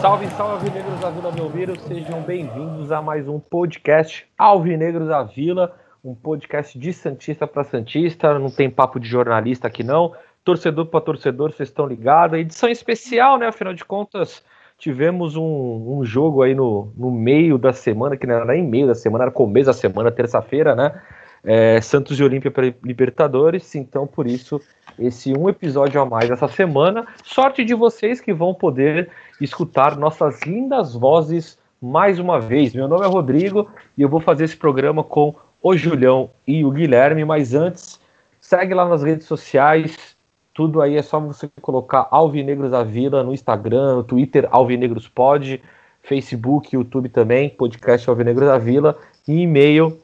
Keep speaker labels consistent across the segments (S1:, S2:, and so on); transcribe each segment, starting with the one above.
S1: Salve, salve, Alvinegros da Vila Belmiro, sejam bem-vindos a mais um podcast Alvinegros da Vila, um podcast de Santista para Santista, não tem papo de jornalista aqui não, torcedor para torcedor, vocês estão ligados, edição especial, né, afinal de contas, tivemos um, um jogo aí no, no meio da semana, que não era nem meio da semana, era começo da semana, terça-feira, né, é, Santos e Olímpia para Libertadores, então por isso esse um episódio a mais essa semana. Sorte de vocês que vão poder escutar nossas lindas vozes mais uma vez. Meu nome é Rodrigo e eu vou fazer esse programa com o Julião e o Guilherme, mas antes, segue lá nas redes sociais. Tudo aí é só você colocar Alvinegros da Vila no Instagram, no Twitter Alvinegros Pod, Facebook, YouTube também, podcast Alvinegros da Vila e e-mail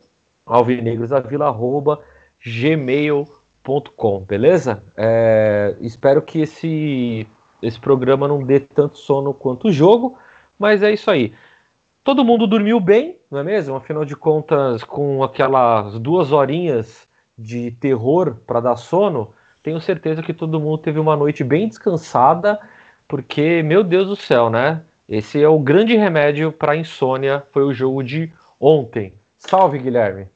S1: alvinegrosavila.gmail.com, beleza? É, espero que esse, esse programa não dê tanto sono quanto o jogo, mas é isso aí. Todo mundo dormiu bem, não é mesmo? Afinal de contas, com aquelas duas horinhas de terror para dar sono, tenho certeza que todo mundo teve uma noite bem descansada, porque, meu Deus do céu, né? Esse é o grande remédio para insônia, foi o jogo de ontem. Salve, Guilherme!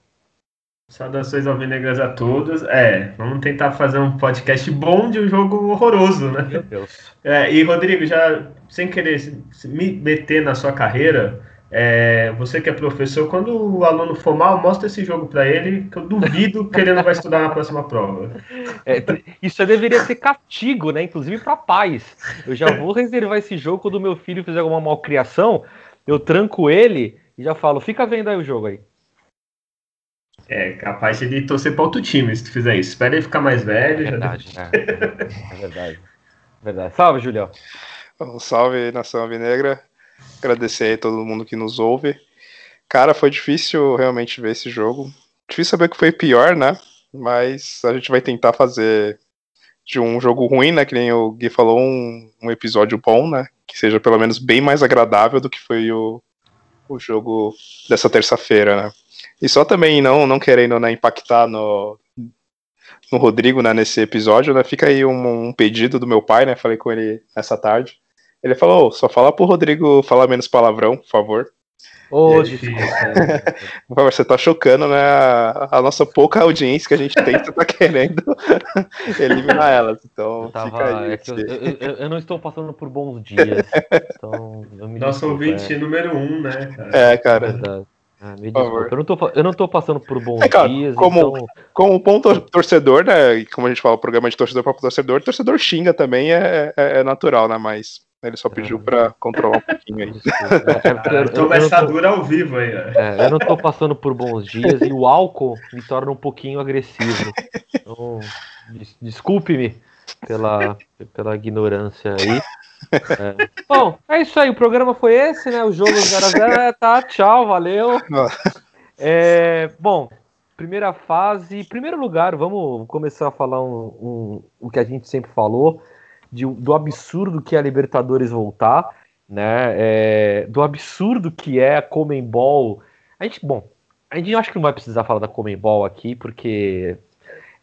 S2: Saudações alvinegras a todos. É, vamos tentar fazer um podcast bom de um jogo horroroso, né?
S1: Meu Deus.
S2: É, e Rodrigo, já sem querer me meter na sua carreira, é, você que é professor, quando o aluno for mal, mostra esse jogo para ele, que eu duvido que ele não vai estudar na próxima prova.
S1: É, isso deveria ser castigo, né? Inclusive para pais. Eu já vou reservar esse jogo quando meu filho fizer alguma malcriação, eu tranco ele e já falo, fica vendo aí o jogo aí.
S2: É capaz de torcer para outro time se tu fizer isso. Espera ele ficar mais velho.
S1: É verdade, já... é, é verdade. É verdade. Salve, Julião.
S3: Um salve, Nação Alvinegra. Agradecer aí a todo mundo que nos ouve. Cara, foi difícil realmente ver esse jogo. Difícil saber que foi pior, né? Mas a gente vai tentar fazer de um jogo ruim, né? Que nem o Gui falou, um, um episódio bom, né? Que seja pelo menos bem mais agradável do que foi o, o jogo dessa terça-feira, né? E só também não, não querendo né, impactar no, no Rodrigo né, nesse episódio, né? Fica aí um, um, pedido do meu pai, né? Falei com ele essa tarde. Ele falou: oh, só fala pro Rodrigo falar menos palavrão, por favor.
S1: Ô, oh,
S3: Você tá chocando, né? A, nossa pouca audiência que a gente tem, você tá querendo eliminar elas. Então,
S1: eu, tava, aí, é eu, eu, eu, não estou passando por bons dias. Então
S2: Nosso ouvinte é. número um, né?
S3: Cara? É, cara. É.
S1: Ah, eu não, tô, eu não tô passando por bons é, cara, dias.
S3: Como, então... como bom torcedor, né? Como a gente fala, o programa de torcedor para torcedor, torcedor xinga também, é, é, é natural, né? Mas ele só pediu para controlar um pouquinho aí.
S2: É, Toma essa dura ao vivo aí.
S1: É, eu não tô passando por bons dias e o álcool me torna um pouquinho agressivo. Então, des desculpe-me pela, pela ignorância aí. É. Bom, é isso aí. O programa foi esse, né? O jogo 0x0. É, tá, tchau, valeu. É, bom, primeira fase. Primeiro lugar, vamos começar a falar um, um, o que a gente sempre falou, de, do absurdo que é a Libertadores voltar, né? É, do absurdo que é a Comembol. A gente, bom, a gente acho que não vai precisar falar da Comembol aqui, porque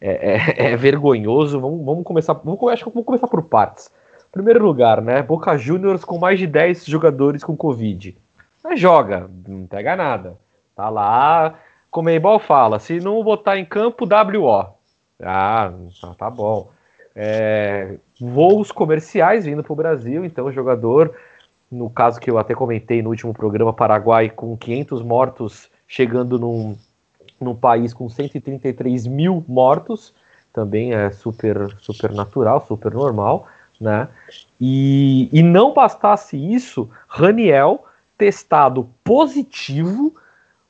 S1: é, é, é vergonhoso. Vamos, vamos começar. Vamos, acho que vamos começar por partes. Primeiro lugar, né? Boca Juniors com mais de 10 jogadores com Covid. Mas joga, não pega nada. Tá lá. Comembol fala: se não botar em campo, WO. Ah, tá bom. É, voos comerciais vindo para o Brasil, então o jogador, no caso que eu até comentei no último programa, Paraguai com 500 mortos, chegando num, num país com 133 mil mortos, também é super, super natural, super normal né? E, e não bastasse isso, Raniel testado positivo,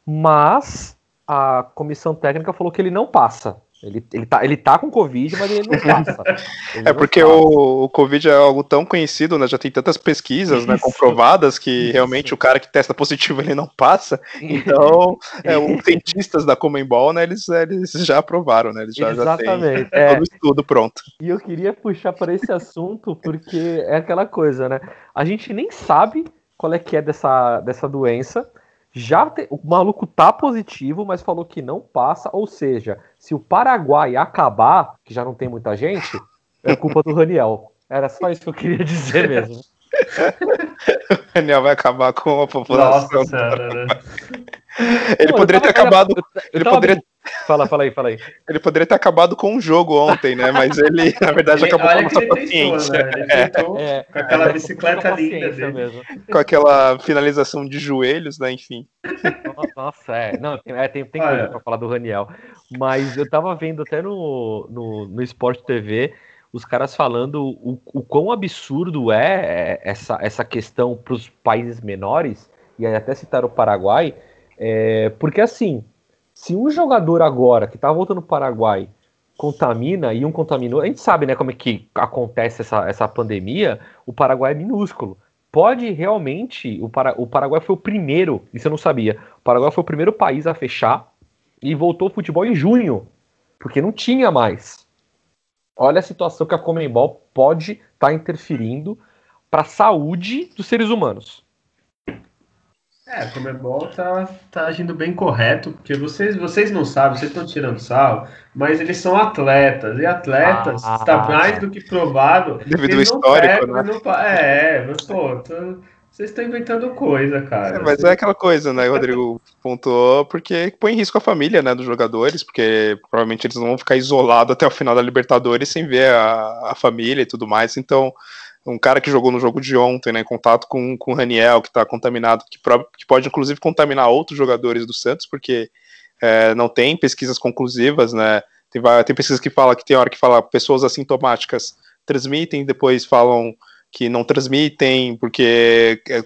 S1: mas a comissão técnica falou que ele não passa. Ele, ele, tá, ele tá com Covid, mas ele não passa. Ele
S3: é
S1: não
S3: porque
S1: passa.
S3: o, o Covid é algo tão conhecido, né? Já tem tantas pesquisas né, comprovadas que
S1: Isso.
S3: realmente o cara que testa positivo ele não passa. Então, é, os cientistas da Comembol, né? Eles, eles já aprovaram, né? Eles já, já têm
S1: Exatamente. É,
S3: todo o estudo pronto.
S1: e eu queria puxar para esse assunto porque é aquela coisa, né? A gente nem sabe qual é que é dessa, dessa doença. Já te- o maluco tá positivo, mas falou que não passa. Ou seja, se o Paraguai acabar, que já não tem muita gente, é culpa do Raniel. Era só isso que eu queria dizer mesmo.
S3: O Daniel vai acabar com a população.
S2: Nossa né?
S3: Ele poderia ter acabado. ele poderia-
S1: Fala, fala aí, fala aí.
S3: Ele poderia ter acabado com um jogo ontem, né? Mas ele, na verdade,
S2: Ele-
S3: acabou com a nossa
S2: tentou,
S3: paciência.
S2: né? Tentou
S1: É,
S2: com aquela
S1: é,
S2: bicicleta linda dele.
S1: mesmo.
S3: Com aquela finalização de joelhos, né? Enfim.
S1: Nossa, é. Não, tem, é, tem, tem
S2: Olha.
S1: coisa pra falar do Raniel. Mas eu tava vendo até no, no, no Sport TV os caras falando o, o quão absurdo é essa, essa questão para os países menores, e aí até citaram o Paraguai, é, porque assim, se um jogador agora que tá voltando pro Paraguai contamina e um contaminou, a gente sabe né, como é que acontece essa, essa pandemia, o Paraguai é minúsculo. Pode realmente, o, Para, o Paraguai foi o primeiro, isso eu não sabia, o Paraguai foi o primeiro país a fechar e voltou o futebol em junho, porque não tinha mais. Olha a situação que a Comembol pode estar interferindo para a saúde dos seres humanos.
S2: É, a Comebol tá, tá agindo bem correto, porque vocês, vocês não sabem, vocês estão tirando sal, mas eles são atletas, e atletas
S1: Ah.
S2: está mais do que provado.
S3: Devido ao
S2: não
S3: histórico,
S2: pegam,
S3: né?
S2: não é, mas pô, tô- vocês estão inventando coisa, cara.
S3: É, mas é aquela coisa, né? O Rodrigo pontuou, porque põe em risco a família, né, dos jogadores, porque provavelmente eles não vão ficar isolados até o final da Libertadores sem ver a, a família e tudo mais. Então, um cara que jogou no jogo de ontem, né, em contato com, com o Raniel, que está contaminado, que, que pode inclusive contaminar outros jogadores do Santos, porque é, não tem pesquisas conclusivas, né? Tem, tem pesquisas que falam que tem hora que fala pessoas assintomáticas transmitem, depois falam que não transmitem, porque é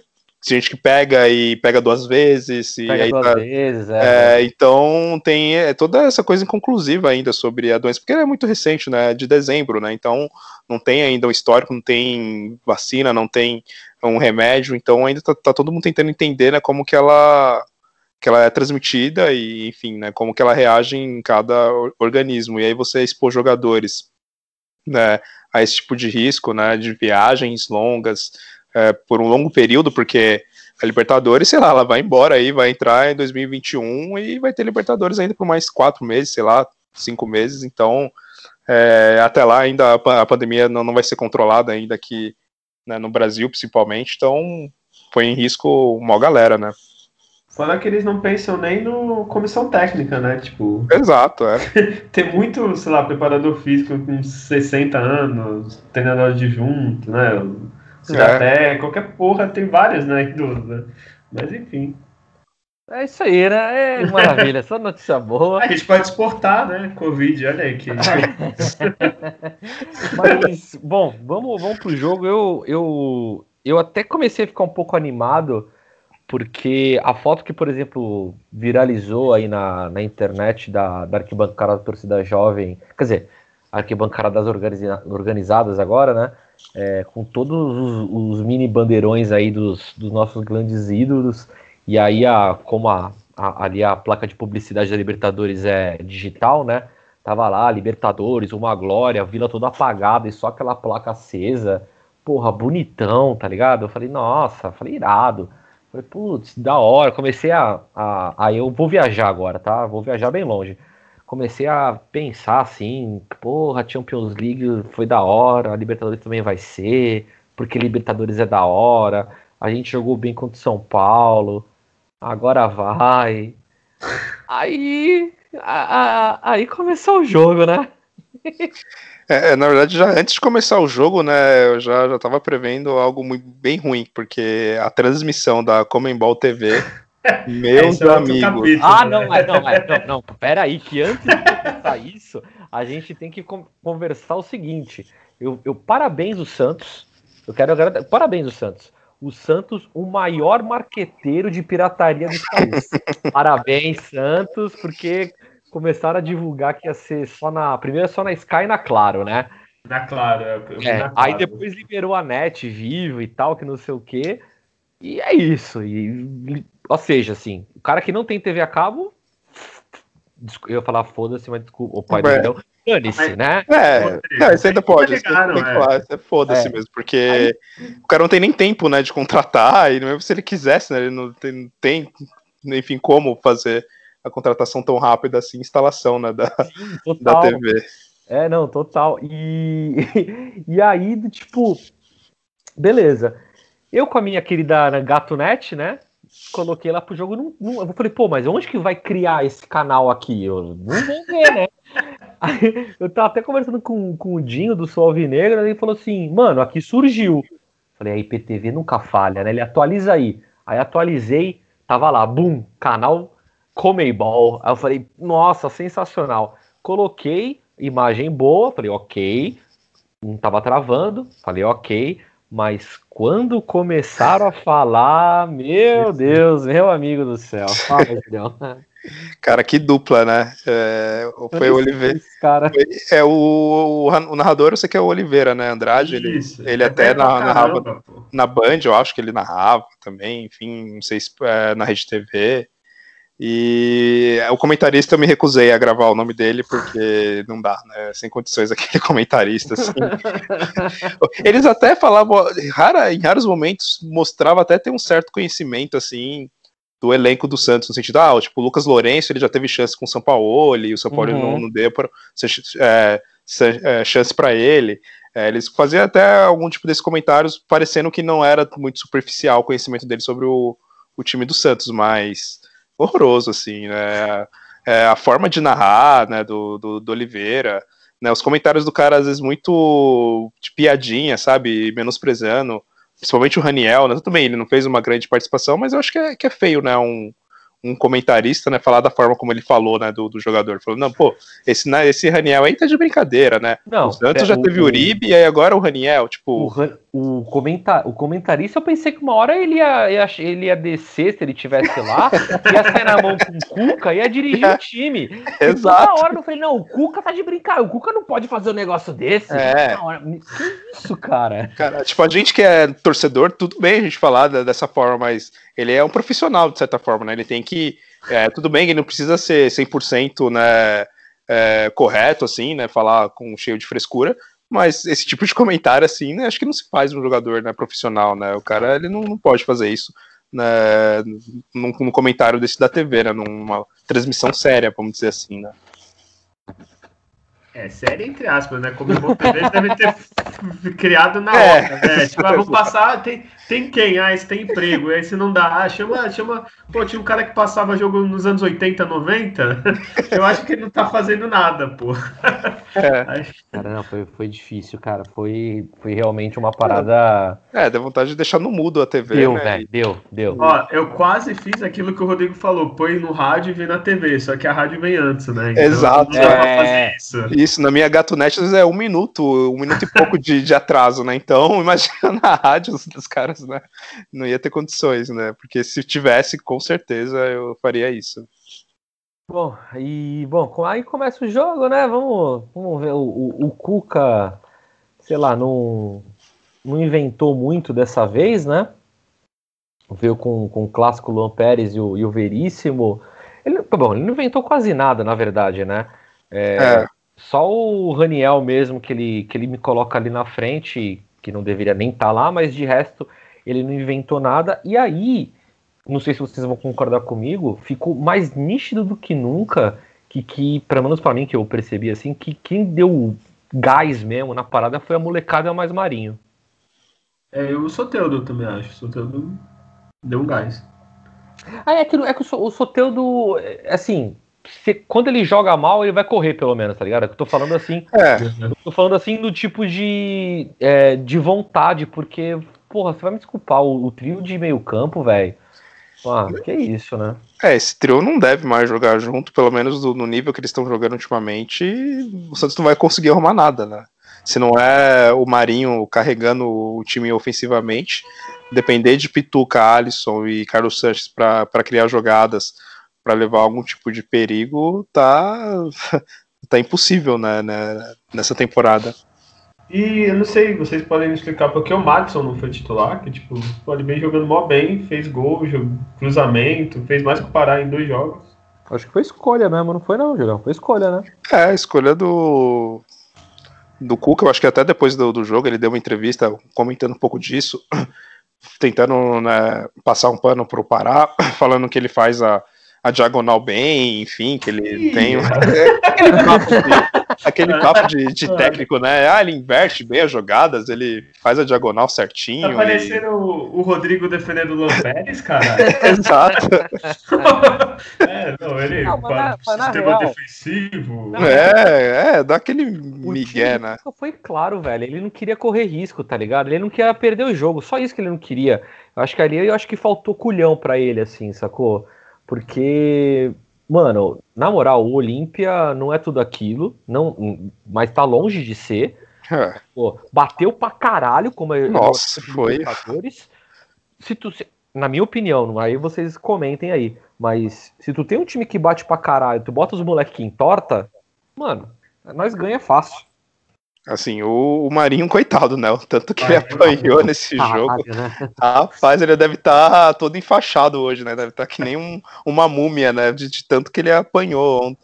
S3: gente que pega e pega duas vezes, e
S1: Pega
S3: aí
S1: duas
S3: tá-
S1: vezes, é.
S3: é, então tem é, toda essa coisa inconclusiva ainda sobre a doença, porque ela é muito recente, né? De dezembro, né? Então não tem ainda um histórico, não tem vacina, não tem um remédio, então ainda tá, tá todo mundo tentando entender, né, como que ela que ela é transmitida e, enfim, né, como que ela reage em cada or- organismo. E aí você expor jogadores, né, a esse tipo de risco, né, de viagens longas, é, por um longo período, porque a Libertadores, sei lá, ela vai embora aí, vai entrar em 2021 e vai ter Libertadores ainda por mais quatro meses, sei lá, cinco meses. Então, é, até lá ainda a, pa- a pandemia não, não vai ser controlada ainda aqui né, no Brasil, principalmente. Então, põe em risco uma galera, né?
S2: Fora que eles não pensam nem no comissão técnica, né? Tipo,
S3: Exato, é.
S2: tem muito, sei lá, preparador físico com 60 anos, treinador adjunto, né? Ciraté, qualquer porra, tem várias, né? né? Mas enfim.
S1: É isso aí, né? É maravilha, só notícia boa.
S2: A gente pode exportar, né? Covid, olha aí que.
S1: Mas, bom, vamos, vamos pro jogo. Eu, eu, eu até comecei a ficar um pouco animado, porque a foto que, por exemplo, viralizou aí na, na internet da, da arquibancada da torcida jovem, quer dizer, arquibancada das organiza- organizadas agora, né? É, com todos os, os mini bandeirões aí dos, dos nossos grandes ídolos, e aí, a, como a, a- ali a placa de publicidade da Libertadores é digital, né? Tava lá, Libertadores, uma glória, a vila toda apagada e só aquela placa acesa. Porra, bonitão, tá ligado? Eu falei, nossa, falei, irado. Falei, putz, da hora. Comecei a, a. Aí eu vou viajar agora, tá? Vou viajar bem longe. Comecei a pensar assim, porra, Champions League foi da hora, a Libertadores também vai ser, porque Libertadores é da hora, a gente jogou bem contra o São Paulo, agora vai. Aí. a- a- aí começou o jogo, né?
S3: É, na verdade, já antes de começar o jogo, né, eu já, já tava prevendo algo muito, bem ruim, porque a transmissão da Comembol TV, meus
S2: Esse é capítulo,
S1: Ah,
S2: né?
S1: não, mas não, mas não, não, pera aí, que antes de começar isso, a gente tem que con- conversar o seguinte. Eu, eu parabéns o Santos. Eu quero agradecer. Parabéns o Santos. O Santos, o maior marqueteiro de pirataria do país. parabéns, Santos, porque começaram a divulgar que ia ser só na. Primeiro só na Sky e na Claro, né?
S2: Na Claro, é,
S1: é, na claro. Aí depois liberou a net vivo e tal, que não sei o quê. E é isso. E, ou seja, assim, o cara que não tem TV a cabo. Eu ia falar foda-se, mas desculpa, o pai é. do Dane-se, né?
S3: É, é, isso ainda pode. Ligaram, é. é foda-se é. mesmo, porque Aí... o cara não tem nem tempo, né, de contratar, e mesmo se ele quisesse, né, ele não tem, tem enfim, como fazer a contratação tão rápida assim, instalação, né, da, Sim, da TV.
S1: É, não, total. E, e aí, tipo, beleza. Eu com a minha querida GatoNet, né, coloquei lá pro jogo. Não, não, eu falei, pô, mas onde que vai criar esse canal aqui? Eu não vou ver, né? Aí, eu tava até conversando com, com o Dinho do Sol Alvinegra, ele falou assim, mano, aqui surgiu. Falei, a IPTV nunca falha, né? Ele atualiza aí. Aí atualizei, tava lá, bum, canal Comebol. Aí eu falei, nossa, sensacional. Coloquei, imagem boa, falei, ok. Não tava travando, falei, ok. Mas quando começaram a falar, meu Deus, meu amigo do céu. Fala,
S3: Cara, que dupla, né? É, foi o Oliveira. Cara. É o, o, narrador, eu sei que é o Oliveira, né? Andrade. Isso, ele, ele é até na, narrava na Band, eu acho que ele narrava também, enfim, não sei se é, na Rede TV. E o comentarista eu me recusei a gravar o nome dele porque não dá, né? Sem condições aquele comentarista. Assim. Eles até falavam, rara, em raros momentos, mostrava até ter um certo conhecimento assim do elenco do Santos, no sentido, ah, tipo, o Lucas Lourenço ele já teve chance com o São Paulo, e o São Paulo uhum. não, não deu pra, é, é, chance para ele. É, eles faziam até algum tipo desses comentários parecendo que não era muito superficial o conhecimento dele sobre o, o time do Santos, mas horroroso, assim, né? É, a forma de narrar, né, do, do, do, Oliveira, né, os comentários do cara às vezes muito de piadinha, sabe, menosprezando, principalmente o Raniel, né, também ele não fez uma grande participação, mas eu acho que é, que é feio, né, um, um comentarista, né, falar da forma como ele falou, né, do, do jogador. Falou, não, pô, esse, né, esse Raniel aí tá de brincadeira, né? Não, o Santos é, já o, teve o Uribe e aí agora o Raniel, tipo...
S1: O, o, comentar, o comentarista, eu pensei que uma hora ele ia, ia, ele ia descer, se ele tivesse lá, ia sair na mão com o Cuca, ia dirigir o time.
S3: Exato.
S1: Na hora eu falei, não, o Cuca tá de brincadeira, o Cuca não pode fazer um negócio desse.
S3: É.
S1: Hora, que isso, cara?
S3: Cara, tipo, a gente que é torcedor, tudo bem a gente falar dessa forma, mas ele é um profissional, de certa forma, né? Ele tem que. É, tudo bem que ele não precisa ser 100% né, é, correto, assim, né? Falar com cheio de frescura, mas esse tipo de comentário, assim, né, acho que não se faz um jogador né, profissional, né? O cara ele não, não pode fazer isso né, num, num comentário desse da TV, né? Numa transmissão séria, vamos dizer assim, né?
S2: É, série entre aspas, né? Como o TV deve ter criado na é. hora, né? Tipo, ah, vamos passar, tem, tem quem? Ah, esse tem emprego. Aí se não dá, ah, chama, chama. Pô, tinha um cara que passava jogo nos anos 80, 90. Eu acho que ele não tá fazendo nada, pô.
S1: É. Cara, não, foi, foi difícil, cara. Foi, foi realmente uma parada.
S3: É, deu vontade de deixar no mudo a TV.
S1: Deu,
S3: né?
S1: velho, deu, deu.
S2: Ó, eu quase fiz aquilo que o Rodrigo falou: põe no rádio e vê na TV, só que a rádio vem antes, né? Então,
S3: Exato. Não dá é... pra fazer isso. Isso, na minha Gatunete é um minuto, um minuto e pouco de, de atraso, né? Então, imagina na rádio dos caras, né? Não ia ter condições, né? Porque se tivesse, com certeza eu faria isso.
S1: Bom, e bom, aí começa o jogo, né? Vamos, vamos ver. O, o, o Cuca, sei lá, não, não inventou muito dessa vez, né? Veio com, com o clássico Luan Pérez e o, e o Veríssimo. Ele, bom, ele não inventou quase nada, na verdade, né? É, é. Só o Raniel mesmo que ele, que ele me coloca ali na frente, que não deveria nem estar tá lá, mas de resto ele não inventou nada. E aí, não sei se vocês vão concordar comigo, ficou mais nítido do que nunca que, que pelo menos para mim, que eu percebi assim, que quem deu gás mesmo na parada foi a molecada mais Marinho.
S2: É, eu o Soteudo também acho. O Soteudo deu um gás.
S1: Ah, é que, é que o Soteudo, é, assim, se, quando ele joga mal, ele vai correr, pelo menos, tá ligado? Eu tô falando assim. É. Eu tô falando assim do tipo de, é, de vontade, porque, porra, você vai me desculpar, o, o trio de meio campo, velho. Ah, que isso, né?
S3: É, esse trio não deve mais jogar junto, pelo menos no nível que eles estão jogando ultimamente. O Santos não vai conseguir arrumar nada, né? Se não é o Marinho carregando o time ofensivamente, depender de Pituca, Alisson e Carlos Sanches para criar jogadas para levar algum tipo de perigo, tá, tá impossível né, né, nessa temporada.
S2: E eu não sei, vocês podem me explicar por que o Madison não foi titular, que tipo, pode bem jogando mó bem, fez gol, cruzamento, fez mais que o Pará em dois jogos.
S1: Acho que foi escolha mesmo, não foi não, Julião? Foi escolha, né?
S3: É, escolha do do Cuca, eu acho que até depois do, do jogo ele deu uma entrevista comentando um pouco disso, tentando né, passar um pano pro Pará, falando que ele faz a, a diagonal bem, enfim, que ele Ih, tem aquele papo, de, aquele papo de, de, técnico, né? Ah, ele inverte bem as jogadas, ele faz a diagonal certinho.
S2: Tá parecendo e... o, Rodrigo defendendo o Lampérez, cara.
S3: Exato.
S2: é, não, ele não, mas na, sistema defensivo.
S3: É, é, dá aquele migué, né?
S1: Foi claro, velho. Ele não queria correr risco, tá ligado? Ele não queria perder o jogo, só isso que ele não queria. Eu acho que ali eu acho que faltou culhão para ele, assim, sacou? Porque, mano, na moral, o Olímpia não é tudo aquilo, não, mas tá longe de ser. É. Pô, bateu pra caralho, como
S3: Nossa, foi.
S1: Se tu, se, na minha opinião, aí vocês comentem aí, mas se tu tem um time que bate pra caralho, tu bota os moleques que entorta, mano, nós ganha fácil.
S3: Assim, o, o, Marinho, coitado, né? O tanto que ele apanhou nesse jogo. Né? Rapaz, ele deve estar tá todo enfaixado hoje, né? Deve estar tá que nem um, uma múmia, né? De, de, tanto que ele apanhou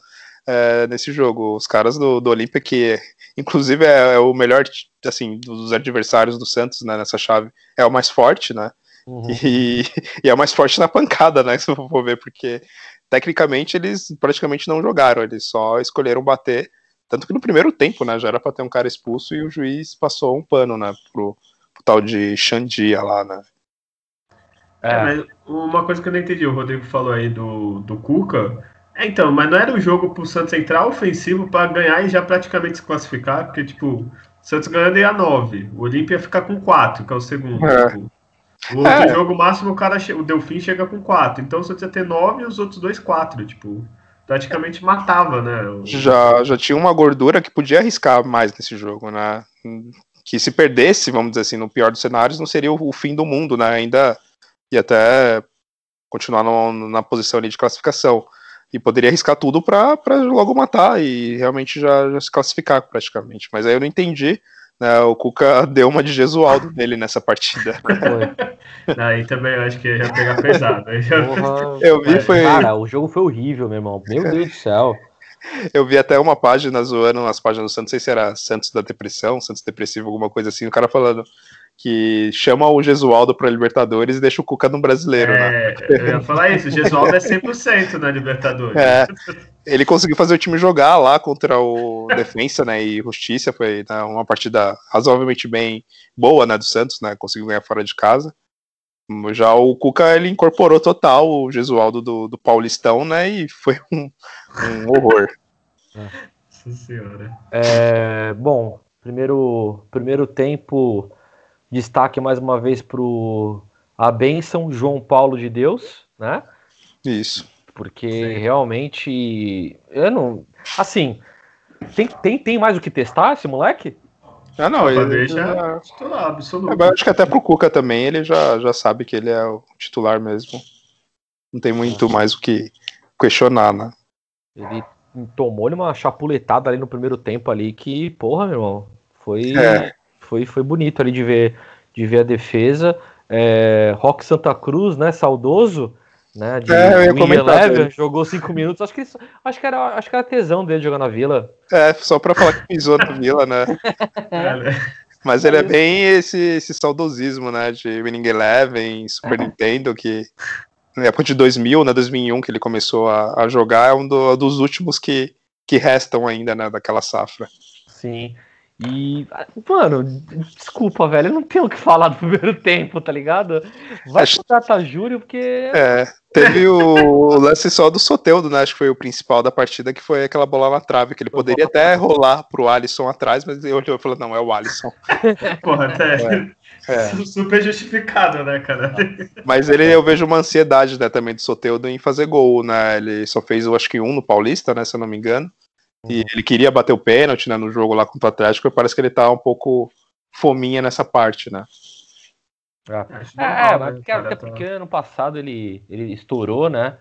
S3: é, nesse jogo. Os caras do, do Olímpia, que inclusive é, é, o melhor, assim, dos adversários do Santos né, nessa chave, é o mais forte, né? Uhum. E, e, é o mais forte na pancada, né? Se eu for ver, porque tecnicamente eles praticamente não jogaram, eles só escolheram bater tanto que no primeiro tempo, né, já era pra ter um cara expulso e o juiz passou um pano, né, pro, pro tal de Xandia lá, né.
S2: É. é. mas uma coisa que eu não entendi, o Rodrigo falou aí do, do Cuca. É, então, mas não era o jogo pro Santos entrar ofensivo para ganhar e já praticamente se classificar, porque, tipo, o Santos ganhando ia 9, o Olímpia fica com 4, que é o segundo. É. Tipo, o outro é. jogo máximo, o cara o Delfim chega com 4. Então o Santos ia ter 9 e os outros dois 4, tipo praticamente matava, né?
S3: Já, já tinha uma gordura que podia arriscar mais nesse jogo, né? Que se perdesse, vamos dizer assim, no pior dos cenários, não seria o, fim do mundo, né? Ainda ia até continuar no, na posição ali de classificação. E poderia arriscar tudo para logo matar e realmente já, já se classificar praticamente. Mas aí eu não entendi né, o Cuca deu uma de Gesualdo nele nessa partida.
S2: Aí também eu acho que ia pegar pesado.
S1: Porra, eu vi, foi. Cara, o jogo foi horrível, meu irmão. Meu Deus do céu.
S3: Eu vi até uma página zoando as páginas do Santos, não sei se era Santos da Depressão, Santos Depressivo, alguma coisa assim, o cara falando que chama o Gesualdo para Libertadores e deixa o Cuca no brasileiro,
S2: é, né? Eu ia falar isso, o Gesualdo é 100% na Libertadores.
S3: É, ele conseguiu fazer o time jogar lá contra o Defensa, né, e Justiça, foi né, uma partida razoavelmente bem boa, né, do Santos, né, conseguiu ganhar fora de casa. Já o Cuca, ele incorporou total o Gesualdo do, do Paulistão, né, e foi um, um horror.
S2: Nossa senhora.
S1: É, bom, primeiro, primeiro tempo Destaque mais uma vez para a bênção João Paulo de Deus, né?
S3: Isso.
S1: Porque Sim. realmente. Eu não. Assim, tem, tem, tem mais o que testar esse moleque?
S3: Ah, não, ele deixa já... titular, absoluto. É, acho que até pro Cuca também ele já, já sabe que ele é o titular mesmo. Não tem muito mais o que questionar, né?
S1: Ele tomou-lhe uma chapuletada ali no primeiro tempo ali que, porra, meu irmão, foi. É foi, foi bonito ali de ver, de ver a defesa. É, Rock Santa Cruz, né? Saudoso, né? De
S3: é, Eleven,
S1: jogou cinco minutos. Acho que, acho, que era, acho que era tesão dele jogar na Vila.
S3: É, só pra falar que pisou na Vila, né? Mas ele é bem esse, esse saudosismo, né? De Winning Eleven, Super Nintendo, que na época de 2000, né? 2001, que ele começou a, a jogar, é um do, dos últimos que, que restam ainda, né? Daquela safra.
S1: Sim. E, mano, desculpa, velho, eu não tenho o que falar do primeiro tempo, tá ligado? Vai Acho... contratar Júlio, porque.
S3: É, teve o lance só do Soteudo, né? Acho que foi o principal da partida, que foi aquela bola na trave, que ele poderia até rolar pro Alisson atrás, mas ele olhou e falou: não, é o Alisson.
S2: Porra, até. É. É. Super justificado, né, cara?
S3: Mas ele, eu vejo uma ansiedade, né, também do Soteudo em fazer gol, né? Ele só fez, eu acho que um no Paulista, né, se eu não me engano. E ele queria bater o pênalti né, no jogo lá contra o Atlético, e parece que ele tá um pouco fominha nessa parte, né?
S1: É, é, é porque, até porque ano passado ele, ele estourou, né?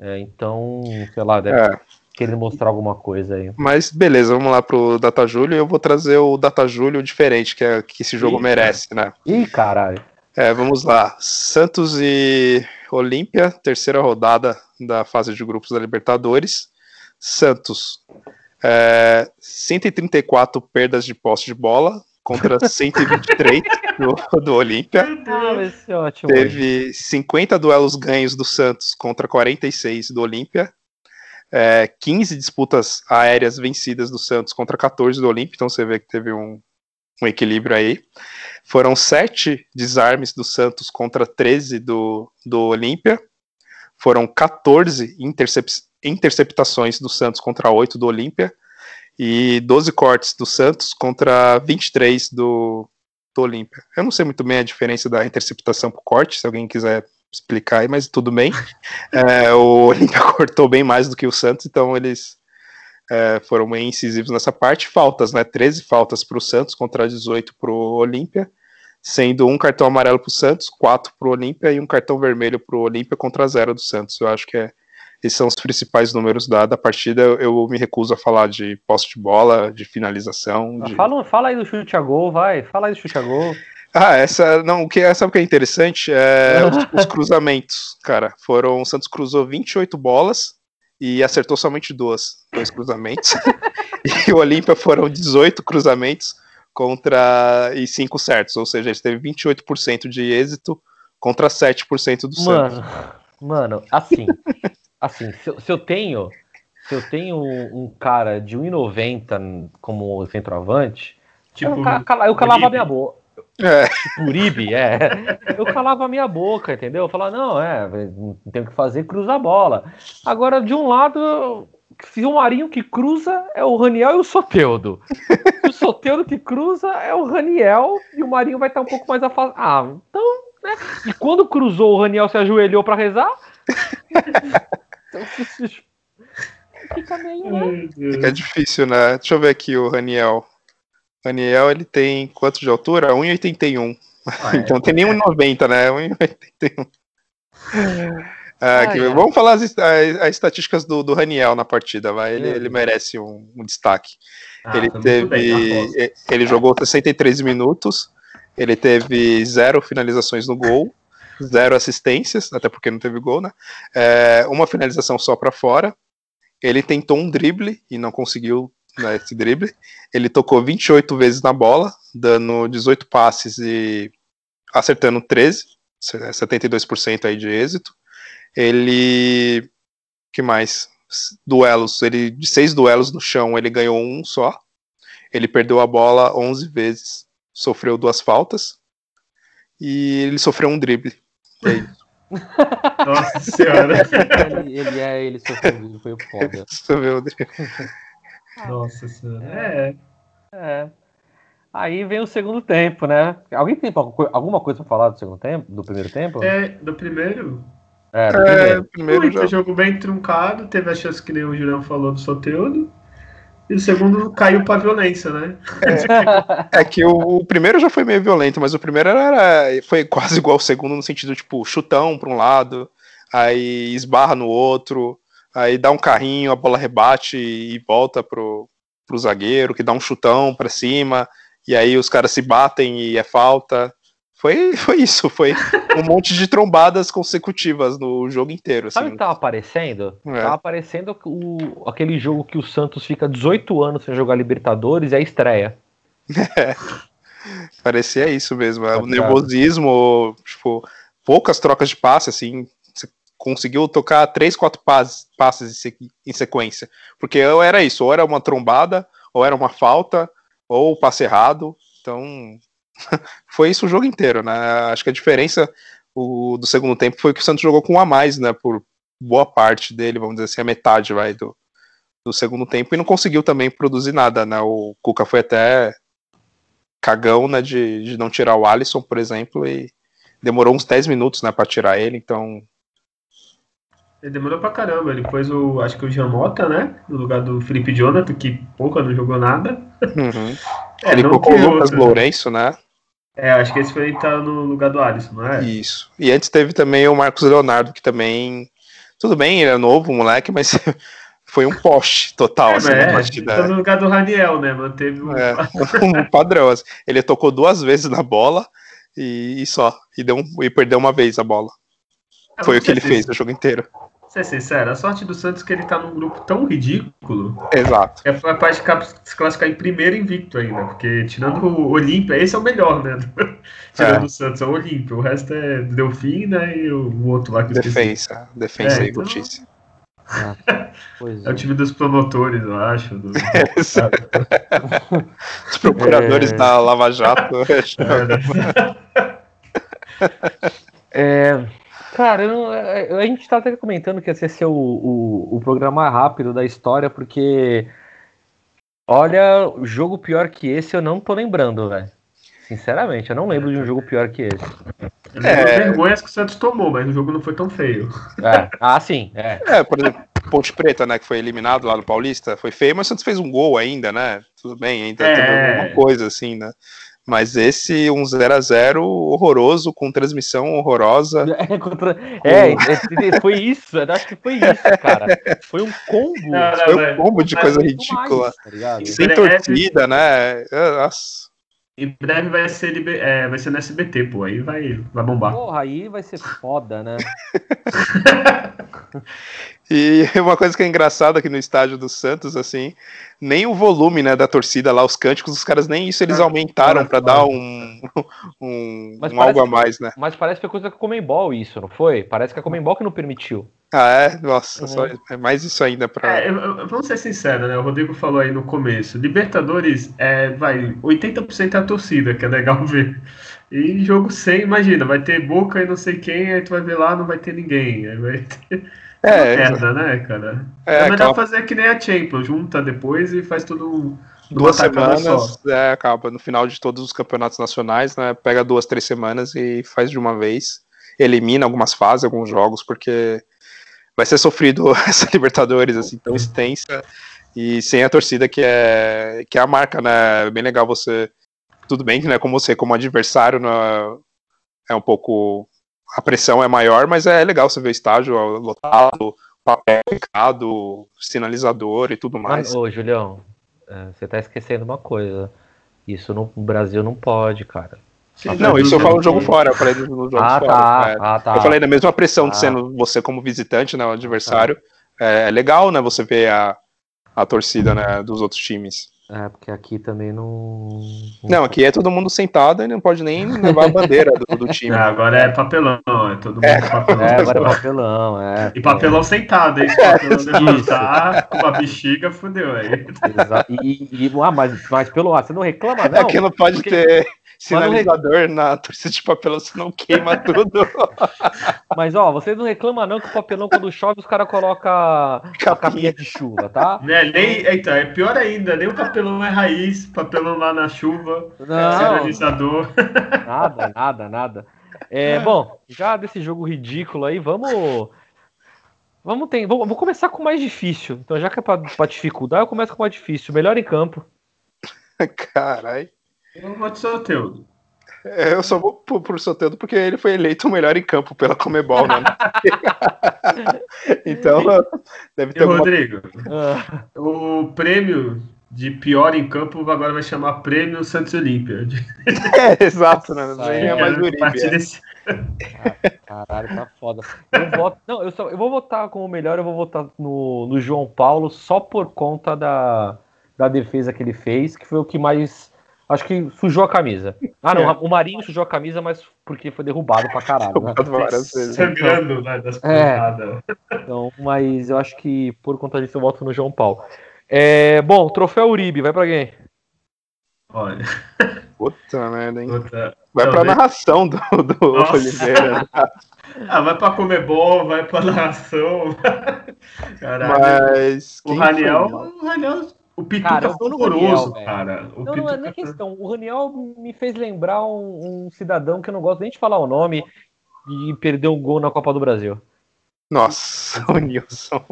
S1: É, então, sei lá, deve
S3: É.
S1: querer mostrar alguma coisa aí.
S3: Mas beleza, vamos lá pro Data Júlio. Eu vou trazer o Data Júlio diferente, que, é, que esse jogo
S2: Eita.
S3: merece, né?
S1: Ih, caralho.
S3: É, vamos lá. Santos e Olímpia, terceira rodada da fase de grupos da Libertadores. Santos, é, 134 perdas de posse de bola contra 123 do, do Olímpia.
S1: Ah.
S3: Teve 50 duelos ganhos do Santos contra 46 do Olímpia. É, 15 disputas aéreas vencidas do Santos contra 14 do Olímpia. Então você vê que teve um, um equilíbrio aí. Foram 7 desarmes do Santos contra 13 do, do Olímpia. Foram 14 intercep- interceptações do Santos contra 8 do Olímpia. E 12 cortes do Santos contra 23 do, do Olímpia. Eu não sei muito bem a diferença da interceptação pro corte, se alguém quiser explicar aí, mas tudo bem. É, o Olímpia cortou bem mais do que o Santos, então eles é, foram bem incisivos nessa parte. Faltas, né? 13 faltas para o Santos contra 18 para o Olímpia, sendo um cartão amarelo para o Santos, quatro para o Olímpia e um cartão vermelho para o Olímpia contra zero do Santos. Eu acho que é, esses são os principais números da, da partida. Eu, me recuso a falar de posse de bola, de finalização. De...
S1: Fala, fala aí do chute a gol, vai. Fala aí do chute a gol.
S3: Ah, essa. Não, o que, sabe o que é interessante? É os, os cruzamentos, cara. Foram. O Santos cruzou 28 bolas e acertou somente duas. Dois cruzamentos. e o Olímpia foram 18 cruzamentos contra. e 5 certos. Ou seja, ele teve 28% de êxito contra 7% do Santos.
S1: Mano, mano, assim. Assim, se, eu- se eu tenho. Se eu tenho um cara de 1,90 como centroavante,
S2: Tipo,
S1: eu, cala- eu calava a minha boca.
S3: É,
S1: Tipo Uribe, é. Eu calava a minha boca, entendeu? Eu falava, não, é, não tem o que fazer, cruza a bola. Agora, de um lado, se o Marinho que cruza é o Raniel e o Soteudo. Se o Soteudo que cruza é o Raniel e o Marinho vai estar um pouco mais afastado. Ah, então, né? E quando cruzou, o Raniel se ajoelhou pra rezar? Então, fica meio, né?
S3: Fica difícil, né? Deixa eu ver aqui o Raniel. Raniel, ele tem quanto de altura? 1,81.
S2: Ah, é.
S3: Então não tem nem 1,90, né? 1,81. Ah, que-
S1: ai.
S3: Vamos falar as, as- as estatísticas do, do Raniel na partida, vai. Ele, ele merece um, um destaque.
S2: Ah,
S3: ele
S2: bem,
S3: teve. e- ele jogou 63 minutos. Ele teve zero finalizações no gol, zero assistências, até porque não teve gol, né? É, uma finalização só para fora. Ele tentou um drible e não conseguiu né, esse drible. Ele tocou 28 vezes na bola, dando 18 passes e acertando 13, 72% aí de êxito. Ele. que mais? Duelos. Ele, de seis duelos no chão, ele ganhou um só. Ele perdeu a bola 11 vezes, sofreu duas faltas. E ele sofreu um drible. Aí,
S2: Nossa senhora.
S1: Ele, ele é, ele sofreu, foi foda.
S3: um drible.
S2: Nossa senhora. É.
S1: É. Aí vem o segundo tempo, né? Alguém tem alguma coisa pra falar do segundo tempo? Do primeiro tempo?
S2: É, do primeiro,
S1: É, do
S3: É,
S1: primeiro.
S3: primeiro
S2: muito
S3: já.
S2: jogo bem truncado, teve a chance que nem o Julião falou do Soteudo. E o segundo caiu pra violência, né?
S3: É que o, o primeiro já foi meio violento, mas o primeiro era, foi quase igual ao segundo, no sentido, tipo, chutão pra um lado, aí esbarra no outro, aí dá um carrinho, a bola rebate e volta pro, pro zagueiro, que dá um chutão pra cima, e aí os caras se batem e é falta. Foi, foi isso, foi um monte de trombadas consecutivas no jogo inteiro.
S1: Sabe o
S3: Assim.
S1: que tava aparecendo?
S3: É.
S1: Tava aparecendo o, aquele jogo que o Santos fica 18 anos sem jogar Libertadores e é a estreia.
S3: Parecia isso mesmo, é, o nervosismo, tipo, poucas trocas de passe, assim, você conseguiu tocar três, quatro passes, passes em sequência, porque ou era isso, ou era uma trombada, ou era uma falta, ou o passe errado, então foi isso o jogo inteiro, né, acho que a diferença o, do segundo tempo foi que o Santos jogou com um a mais, né, por boa parte dele, vamos dizer assim, a metade, vai, do, do segundo tempo, e não conseguiu também produzir nada, né, o Cuca foi até cagão, né, de, de não tirar o Alisson, por exemplo, e demorou uns 10 minutos, né, para tirar ele, então
S2: Ele demorou pra caramba. Ele pôs o, acho que o Jamota, né? No lugar do Felipe Jonathan, que pouca não jogou nada.
S3: uhum.
S2: É,
S3: ele colocou o Lucas
S2: outro.
S3: Lourenço, né,
S2: É, acho que esse foi tá no lugar do Alisson, não é?
S3: isso. E antes teve também o Marcos Leonardo, que também Tudo bem, ele é novo, moleque, mas foi um poste total,
S2: É,
S3: assim,
S2: é,
S3: partida.
S2: tá no lugar do Raniel, né? Manteve o.
S3: É, um padrão. assim. Ele tocou duas vezes na bola e, e só. E, deu um- e perdeu uma vez a bola.
S2: É,
S3: Foi o que ele fez no jogo inteiro.
S2: Ser sincero, a sorte do Santos é que ele tá num grupo tão ridículo
S3: Exato.
S2: é capaz de se classificar em primeiro invicto ainda. Porque tirando o Olímpia, esse é o melhor, né? tirando
S3: É.
S2: o Santos, é o Olímpia. O resto é Delfim, né? E o, outro lá que eu.
S3: Defensa. Defensa
S2: É,
S3: e
S2: então-.
S1: Pois
S2: É o time dos promotores, eu acho. do-
S3: Exato. Os procuradores
S1: É.
S3: da Lava Jato.
S2: É, né?
S1: É, cara, eu não- é, a gente tá até comentando que esse ia ser o, o, o programa mais rápido da história, porque olha, jogo pior que esse eu não tô lembrando, velho. Sinceramente, eu não lembro de um jogo pior que esse.
S2: Eu
S3: É.
S2: vergonhas que o Santos tomou, mas o jogo não foi tão feio.
S1: É, ah, sim, é.
S3: É, por exemplo, Ponte Preta, né, que foi eliminado lá no Paulista, foi feio, mas o Santos fez um gol ainda, né? Tudo bem, ainda
S2: É.
S3: teve alguma coisa assim, né? Mas esse um 0 a 0 horroroso, com transmissão horrorosa.
S1: É, contra- é, é, foi isso, eu acho que foi isso, cara. Foi um combo.
S2: Não, não,
S3: Foi um combo de coisa
S1: muito
S3: ridícula.
S1: mais, tá?
S3: Sem torcida, né? É, Nossa.
S2: Em breve vai ser, liber- é, vai ser no SBT, pô. Aí vai, vai bombar.
S1: Porra, aí vai ser foda, né?
S3: E uma coisa que é engraçada aqui no estádio do Santos, assim, nem o volume, né, da torcida lá, os cânticos, os caras nem isso eles aumentaram
S2: só.
S3: dar um, um,
S1: Mas
S3: um algo a
S1: que-
S3: mais, né?
S1: Mas parece que foi coisa que a Comembol isso, não foi? Parece que a Comembol que não permitiu.
S3: Ah, é? Nossa,
S1: Uhum.
S3: só, é mais isso ainda pra.
S2: É, vamos ser sinceros, né? O Rodrigo falou aí no começo. Libertadores, é, vai, 80% é a torcida, que é legal ver. E jogo sem, imagina, vai ter Boca e não sei quem, aí tu vai ver lá, não vai ter ninguém. Aí vai ter
S3: É,
S2: merda, né, cara?
S3: É,
S2: É, melhor fazer que nem a Champions, junta depois e faz tudo
S3: duas semanas, é, acaba no final de todos os campeonatos nacionais, né? Pega duas, três semanas e faz de uma vez. Elimina algumas fases, alguns jogos, porque vai ser sofrido essa Libertadores assim tão extensa e sem a torcida que é que é a marca, né? É bem legal você tudo bem né, como você como adversário né, é um pouco a pressão é maior, mas é legal você ver o estádio lotado, papel picado, sinalizador e tudo mais.
S1: Mas, ô, Julião, é, você tá esquecendo uma coisa. Isso no Brasil não pode, cara.
S2: Sim,
S3: Não, isso eu falo no jogo fora, eu falei no jogo
S1: Ah,
S3: fora.
S1: tá.
S3: é.
S1: Ah, tá.
S3: Eu falei da mesma pressão de
S1: Ah.
S3: sendo você como visitante, né, o adversário. É, é legal, né, você ver a, a torcida, né, dos outros times.
S1: É, porque aqui também não.
S3: Não, aqui é todo mundo sentado e não pode nem levar a bandeira do, do time.
S2: Ah, agora é papelão, é todo mundo
S3: É.
S2: papelão.
S1: É, agora é papelão, é.
S2: E papelão sentado, hein? Se papelão
S1: Isso.
S2: levantar com a bexiga, fudeu aí.
S1: E, e- e- ah, mas, mas pelo ar, você não reclama, não?
S3: Aqui não pode
S1: porque-
S3: ter
S1: não
S3: sinalizador na torcida de papelão, senão queima tudo.
S1: Mas ó, vocês não reclamam não que o papelão quando chove os caras colocam a capinha de chuva, tá?
S2: Né, nem, então, é pior ainda, nem o papelão é raiz, papelão lá na chuva,
S1: Não,
S2: sinalizador.
S1: nada, nada, nada. É, bom, já desse jogo ridículo aí, vamos. Vamos ter. Vou, vou começar com o mais difícil. Então, já que é pra, pra dificultar, eu começo com o mais difícil. Melhor em campo.
S3: Caralho.
S2: Eu vou de sorteio.
S3: É, Eu só vou pro, pro Soteldo porque ele foi eleito o melhor em campo pela Comebol, né? então, deve
S2: E
S3: ter alguma
S2: Rodrigo,
S1: Ah,
S2: o prêmio de pior em campo agora vai chamar Prêmio Santos Olímpia.
S3: É, exato, né?
S1: Nossa,
S3: Nem é mais o
S2: a
S3: Uribe.
S2: partir
S3: é.
S2: desse...
S1: caralho, tá foda. Eu voto, não, eu, só, eu vou votar como melhor, eu vou votar no, no João Paulo só por conta da, da defesa que ele fez, que foi o que mais. Acho que sujou a camisa. Ah, não,
S3: É.
S1: o Marinho sujou a camisa, mas porque foi derrubado pra caralho. Né?
S2: Sangrando né, das
S1: É. Então, mas eu acho que por conta disso eu voto no João Paulo. É, bom, troféu Uribe, vai pra quem?
S2: Olha,
S3: Puta merda, hein?
S2: outra...
S3: Vai
S2: Não,
S3: pra narração do, do. Oliveira.
S2: Ah, vai pra Comebol, vai pra narração. Caralho.
S3: Mas.
S2: o Raniel,
S3: foi?
S2: o Raniel, o Pituca
S1: Cara,
S2: foi
S1: Raniel,
S2: horroroso, cara. O
S1: Não, não é
S2: Pituca
S1: nem questão. O Raniel me fez lembrar um, um cidadão que eu não gosto nem de falar o nome e perdeu um gol na Copa do Brasil.
S3: Nossa, o Nilson.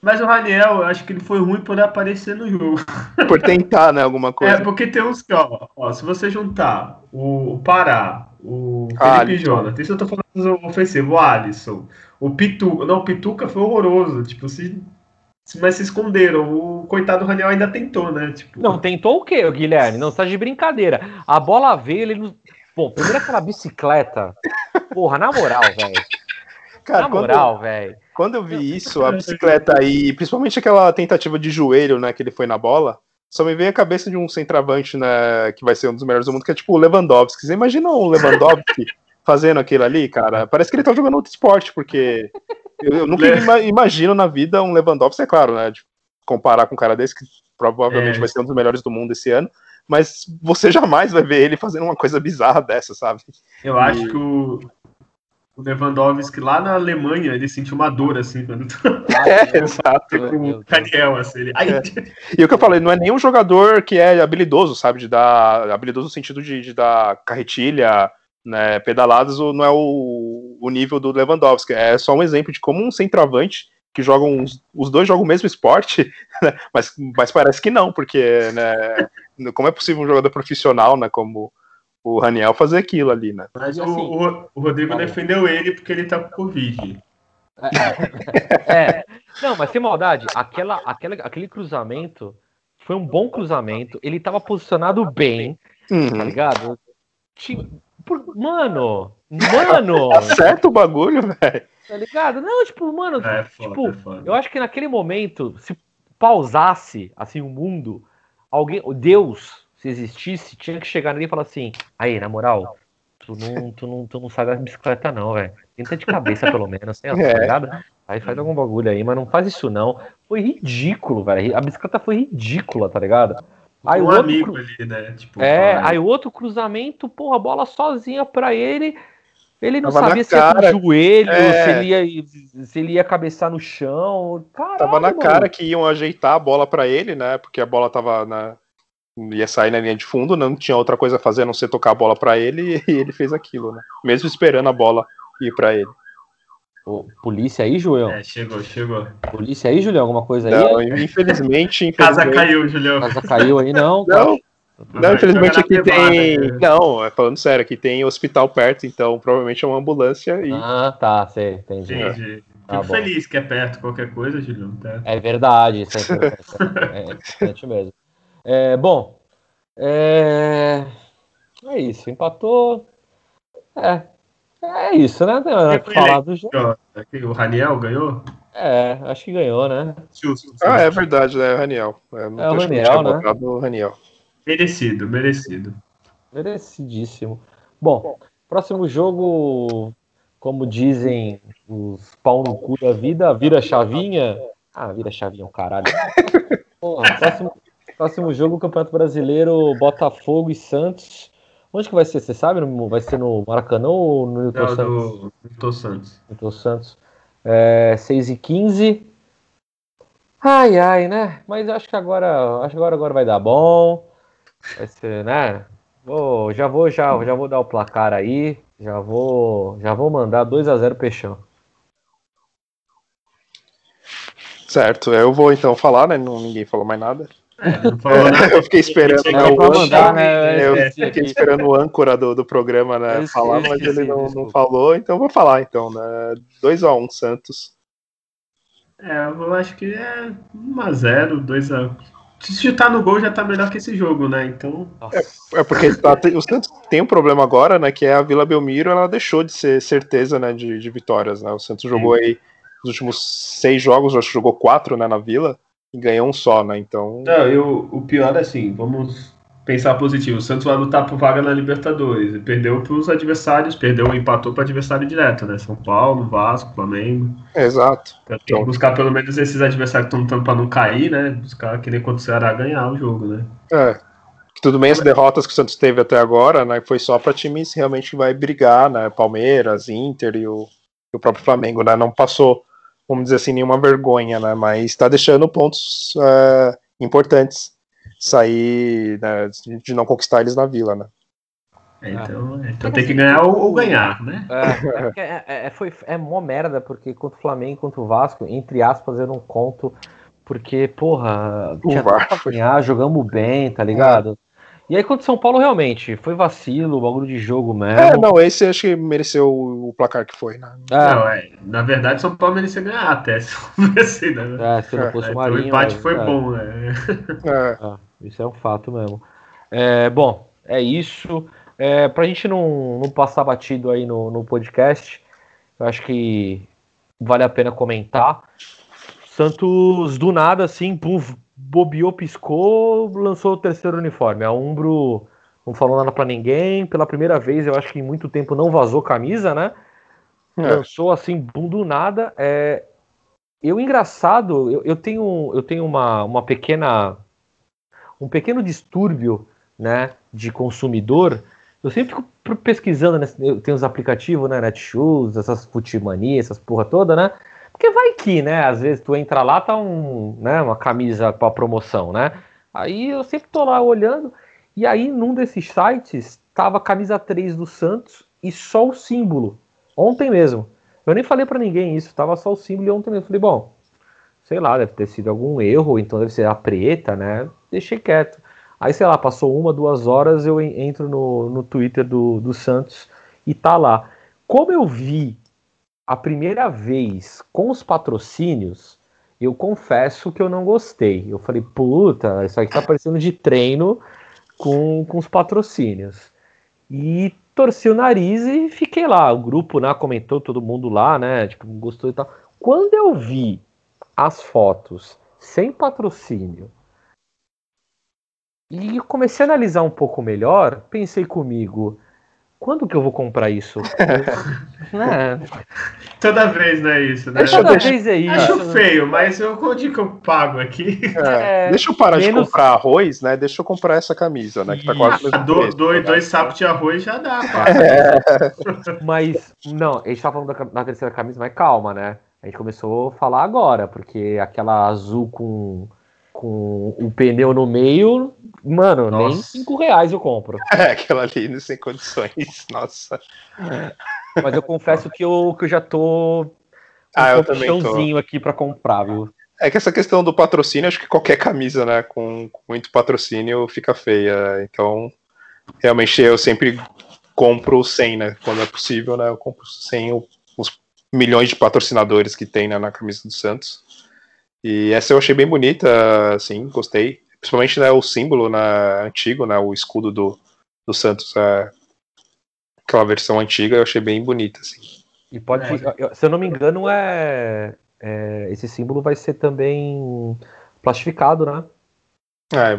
S2: Mas o Raniel, eu acho que ele foi ruim por aparecer no jogo.
S3: Por tentar, né? Alguma
S2: É,
S3: coisa.
S2: porque tem uns que, ó, ó, se você juntar o Pará, o
S3: Ah,
S2: Felipe
S3: Alisson.
S2: Jonathan. Isso eu tô falando do ofensivo, o Alisson. O Pituca. Não, o Pituca foi horroroso. Tipo, se, se- mas se esconderam. O coitado Raniel ainda tentou, né? Tipo,
S1: Não, tentou o quê, Guilherme? Não, você tá de brincadeira. A bola veio, ele não. Bom, primeiro aquela bicicleta. Porra, na moral, velho.
S3: Cara,
S1: Na
S3: quando,
S1: moral, velho.
S3: quando eu vi isso, a bicicleta aí, principalmente aquela tentativa de joelho, né, que ele foi na bola, só me veio a cabeça de um centroavante, né, que vai ser um dos melhores do mundo, que é tipo o Lewandowski. Você imagina o Lewandowski fazendo aquilo ali, cara? Parece que ele tá jogando outro esporte, porque eu, eu nunca
S2: Le-
S3: ima- imagino na vida um Lewandowski, é claro, né, de comparar com um cara desse, que provavelmente
S2: É.
S3: vai ser um dos melhores do mundo esse ano, mas você jamais vai ver ele fazendo uma coisa bizarra dessa, sabe?
S2: eu acho que o, o Lewandowski lá na Alemanha, ele sentiu uma dor, assim, quando
S3: É, exato.
S2: Com o Daniel, assim. Ele, ai,
S3: E o que eu falei, não é nenhum jogador que é habilidoso, sabe? De dar. Habilidoso no sentido de, de dar carretilha, né, pedaladas, ou não é o, o nível do Lewandowski. É só um exemplo de como um centroavante que joga uns, os dois jogam o mesmo esporte, né, mas, mas parece que não, porque né, como é possível um jogador profissional, né, como o Raniel, fazer aquilo ali, né?
S2: Mas o,
S1: assim-
S2: o- o Rodrigo
S1: Fala.
S2: defendeu ele porque ele tá com Covid.
S1: É. Não, mas sem maldade, aquela, aquela, aquele cruzamento foi um bom cruzamento. Ele tava posicionado bem, tá
S3: Uhum.
S1: ligado? Por- Mano, mano,
S3: Acerta o bagulho, velho.
S1: tá ligado? Não, tipo, mano,
S2: É foda,
S1: Tipo,
S2: é foda.
S1: eu acho que naquele momento, se pausasse assim o mundo, alguém, o Deus, se existisse, tinha que chegar nele e falar assim: "Aí, na moral, tu não, tu não, tu não sai da bicicleta não, velho. Tenta de cabeça pelo menos, sei lá,
S3: É.
S1: tá ligado? Aí faz algum bagulho aí, mas não faz isso não. Foi ridículo, velho. A bicicleta foi ridícula, tá ligado? Aí
S2: um
S1: o outro
S2: amigo
S1: cru-
S2: ali, né? Tipo,
S1: É,
S2: fala,
S1: aí outro cruzamento, porra, a bola sozinha pra ele. Ele não
S3: Tava
S1: sabia se ia
S3: cara.
S1: com o joelho,
S3: É.
S1: se, ele ia, se ele ia cabeçar no chão. Caralho,
S3: Tava na
S1: mano.
S3: cara que iam ajeitar a bola pra ele, né? Porque a bola tava na. ia sair na linha de fundo, não tinha outra coisa a fazer a não ser tocar a bola pra ele e ele fez aquilo, né? Mesmo esperando a bola ir pra ele.
S1: Ô, polícia aí, Julião?
S2: É, chegou, chegou.
S1: Polícia aí, Julião? Alguma coisa aí?
S3: Não, infelizmente,
S2: Casa
S3: infelizmente.
S2: caiu, Julião.
S1: Casa caiu aí, não?
S3: Não, não, infelizmente aqui
S2: privada,
S3: tem.
S2: né?
S3: Não, é falando sério, aqui tem hospital perto, então provavelmente é uma ambulância e.
S1: Ah, tá, sei, entendi.
S2: Entendi.
S1: Tá
S2: Fico
S1: bom.
S2: feliz que é perto qualquer coisa, Julião. Tá?
S1: É verdade, isso é importante. É importante mesmo. É, bom, é... é isso, empatou. É, é isso, né?
S2: Foi
S1: falar do jogo.
S2: Ó, aqui, O Raniel ganhou?
S1: É, acho que ganhou, né?
S2: Justo.
S3: Ah, é verdade, né? Raniel. É, não
S1: É o Raniel, né?
S3: o Raniel.
S2: Merecido, merecido.
S1: Merecidíssimo. Bom, próximo jogo, como dizem os pau no cu da vida, vira chavinha. Ah, vira chavinha, o caralho. Porra, próximo, próximo jogo, Campeonato Brasileiro, Botafogo e Santos. Onde que vai ser? Você sabe? No- Vai ser no Maracanã ou no Newton
S2: Não,
S1: Santos?
S2: do Newton Santos.
S1: Newton Santos. É, 6 e 15 Ai, ai, né? Mas acho que agora, acho que agora, agora vai dar bom. Vai ser, né? Vou, já vou, já, já vou dar o placar aí. Já vou, já vou mandar 2 a 0 Peixão.
S3: Certo, eu vou então falar, né? Não, ninguém falou mais nada.
S2: Não falou nada.
S3: Eu fiquei esperando
S2: Chega
S3: né, o
S1: mandar, né?
S3: Eu
S1: esqueci
S3: fiquei esperando o âncora do, do programa, né,
S1: Eu
S3: falar, mas
S1: esqueci,
S3: ele não, não falou, então vou falar, então, né, 2x1 Santos.
S2: É, eu acho que é 1x0, 2x1. Se chutar no gol já tá melhor que esse jogo, né? Então.
S3: É porque tá- o Santos tem um problema agora, né, que é a Vila Belmiro, ela deixou de ser certeza, né, de, de vitórias, né, o Santos jogou aí os últimos seis jogos, acho que jogou quatro, né, na Vila, e ganhou um só, né, então...
S2: Não, eu, o pior é assim, vamos pensar positivo. O Santos vai lutar por vaga na Libertadores. Perdeu pros adversários, perdeu e empatou para adversário direto, né? São Paulo, Vasco, Flamengo.
S3: Exato.
S2: Então, tem que buscar pelo menos esses adversários que estão lutando para não cair, né? Buscar que nem contra o Ceará ganhar o jogo, né?
S3: É. Tudo bem as derrotas que o Santos teve até agora, né? Foi só para times realmente que vai brigar, né? Palmeiras, Inter e o, e o próprio Flamengo, né? Não passou, vamos dizer assim, nenhuma vergonha, né? Mas está deixando pontos é, importantes sair né, de não conquistar eles na vila, né?
S2: É, então, é, então tem que ganhar ou, ou ganhar, né?
S1: É, é, é, é, foi, é mó merda, porque contra o Flamengo e contra o Vasco, entre aspas, eu não conto, porque, porra,
S3: O
S1: tinha ganhar, jogamos bem, tá ligado? E aí contra o São Paulo, realmente, foi vacilo, bagulho de jogo mesmo.
S3: É, não, esse acho que mereceu o placar que foi, né?
S2: É. Não, é, na verdade, São Paulo merecia ganhar até, se fosse,
S1: né? É, se não fosse
S2: é,
S1: o Marinho.
S2: O empate foi é. bom, né?
S1: É. isso é um fato mesmo. bom, é isso. É, pra gente não, não passar batido aí no, no podcast, eu acho que vale a pena comentar. Santos, do nada, assim, pum, bobeou, piscou, lançou o terceiro uniforme. A Umbro não falou nada para ninguém. Pela primeira vez, eu acho que em muito tempo não vazou camisa, né? É. Lançou assim, bum, do nada. É... Eu, engraçado, eu, eu tenho, eu tenho uma, uma pequena. Um pequeno distúrbio, né, de consumidor. Eu sempre fico pesquisando, né, eu tenho os aplicativos, né, Netshoes, essas futimania, essas porra toda, né? Porque vai que, né? Às vezes tu entra lá, tá um, né, uma camisa para promoção, né? Aí eu sempre tô lá olhando, e aí num desses sites tava camisa 3 do Santos e só o símbolo. Ontem mesmo. Eu nem falei para ninguém isso, tava só o símbolo e ontem mesmo. Falei, bom, sei lá, deve ter sido algum erro, então deve ser a preta, né? Deixei quieto. Aí, sei lá, passou uma, duas horas, eu entro no, no Twitter do, do Santos e tá lá. Como eu vi a primeira vez com os patrocínios, eu confesso que eu não gostei. Eu falei, puta, isso aqui tá parecendo de treino com, com os patrocínios. E torci o nariz e fiquei lá. O grupo né, comentou, todo mundo lá, né? Tipo, gostou e tal. Quando eu vi as fotos sem patrocínio e comecei a analisar um pouco melhor, pensei comigo, quando que eu vou comprar isso?
S2: é. Toda vez não é isso, né?
S1: Toda deixa, vez é isso.
S2: Acho feio, mas eu, onde que eu pago aqui?
S3: É, é, deixa eu parar menos... de comprar arroz, né? Deixa eu comprar essa camisa, né? Que tá quase
S2: ah, do, preço, dois, né? dois sapos de arroz já dá, é.
S1: Mas, não, a gente tá falando da, da terceira camisa, mas calma, né? A gente começou a falar agora, porque aquela azul com com o pneu no meio, mano, Nossa. nem 5 reais eu compro.
S3: É, aquela ali sem condições, nossa.
S1: Mas eu confesso que eu, que eu já tô
S3: com ah, um chãozinho
S1: aqui para comprar, viu?
S3: É que essa questão do patrocínio, acho que qualquer camisa, né, com, com muito patrocínio fica feia. Então, realmente eu sempre compro 100, né, quando é possível, né, eu compro 100 os milhões de patrocinadores que tem né, na camisa do Santos. E essa eu achei bem bonita, assim, gostei. Principalmente né, o símbolo na, antigo, né, o escudo do, do Santos, é, aquela versão antiga, eu achei bem bonita, assim.
S1: E pode, é. se eu não me engano, é, é, esse símbolo vai ser também plastificado, né?
S3: É, é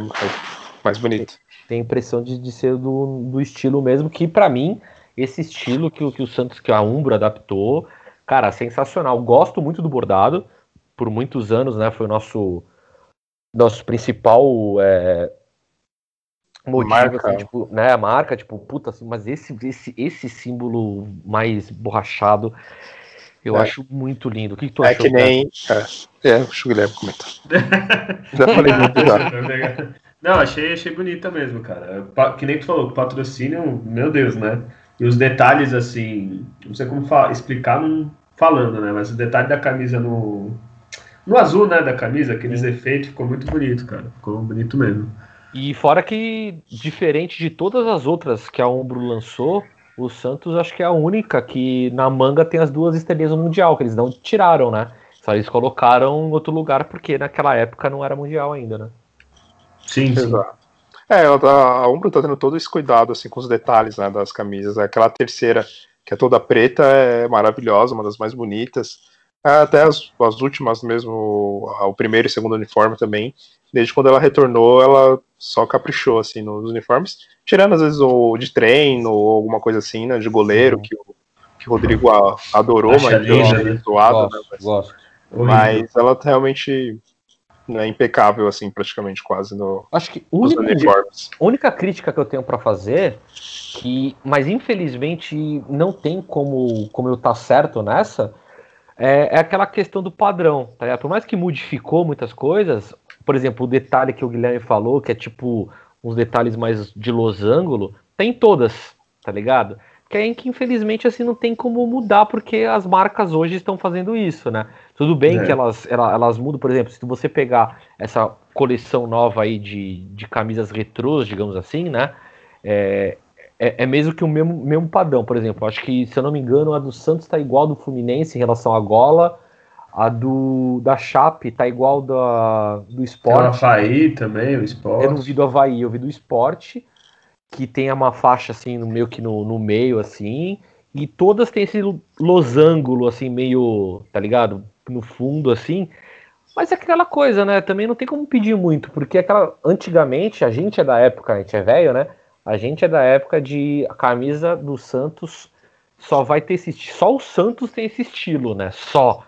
S3: mais bonito.
S1: Tem a impressão de, de ser do, do estilo mesmo, que para mim, esse estilo que, que o Santos, que a Umbro adaptou, cara, sensacional. Gosto muito do bordado por muitos anos, né? Foi o nosso, nosso principal é, motivo, marca. Assim, tipo, né? A marca, tipo, puta, assim, mas esse, esse, esse símbolo mais borrachado. Eu é. acho muito lindo. O que, que tu
S3: é achou? É que nem. É, é o Guilherme comentar.
S2: já falei muito já. Não, achei, achei bonita mesmo, cara. Que nem tu falou, patrocínio, meu Deus, né? E os detalhes, assim, não sei como explicar não falando, né? Mas o detalhe da camisa no, no azul, né, da camisa, aqueles Sim. efeitos, ficou muito bonito, cara. Ficou bonito mesmo.
S1: E fora que, diferente de todas as outras que a Umbro lançou, o Santos acho que é a única que na manga tem as duas estrelinhas no Mundial, que eles não tiraram, né? Só eles colocaram em outro lugar porque naquela época não era Mundial ainda, né?
S3: Sim, sim. Exato. É, a Umbro tá tendo todo esse cuidado assim com os detalhes né, das camisas. Aquela terceira, que é toda preta, é maravilhosa, uma das mais bonitas. Até as, as últimas mesmo, o primeiro e segundo uniforme também. Desde quando ela retornou, ela só caprichou assim nos uniformes, tirando às vezes o de treino ou alguma coisa assim, né, de goleiro, uhum. que, o, que o Rodrigo adorou, Acha mas deu uma zoada,
S1: gosto, né, mas, gosto.
S3: mas ela realmente é impecável, assim, praticamente quase no.
S1: Acho que única, uniformes. a única crítica que eu tenho para fazer, que, mas infelizmente não tem como, como eu estar tá certo nessa, é, é aquela questão do padrão, tá ligado? Por mais que modificou muitas coisas, por exemplo, o detalhe que o Guilherme falou, que é tipo uns detalhes mais de losango, tem todas, tá ligado? Que é em que infelizmente assim não tem como mudar porque as marcas hoje estão fazendo isso, né? Tudo bem
S2: É.
S1: que elas, ela- elas mudam, por exemplo, se você pegar essa coleção nova aí de, de camisas retrôs, digamos assim, né? É, é, é mesmo que o mesmo, mesmo padrão, por exemplo. Acho que, se eu não me engano, a do Santos tá igual do Fluminense em relação à gola. A do da Chape tá igual da, do
S2: Tem o
S1: esporte.
S2: Havaí também, o
S1: Eu não
S2: esporte.
S1: vi do Havaí, eu vi do esporte, que tem uma faixa assim, no meio que no, no meio, assim, e todas têm esse losango, assim, meio, tá ligado? No fundo, assim. Mas é aquela coisa, né? Também não tem como pedir muito, porque aquela. Antigamente, a gente é da época, a gente é velho, né? A gente é da época de a camisa do Santos só vai ter esse Só o Santos tem esse estilo, né? Só.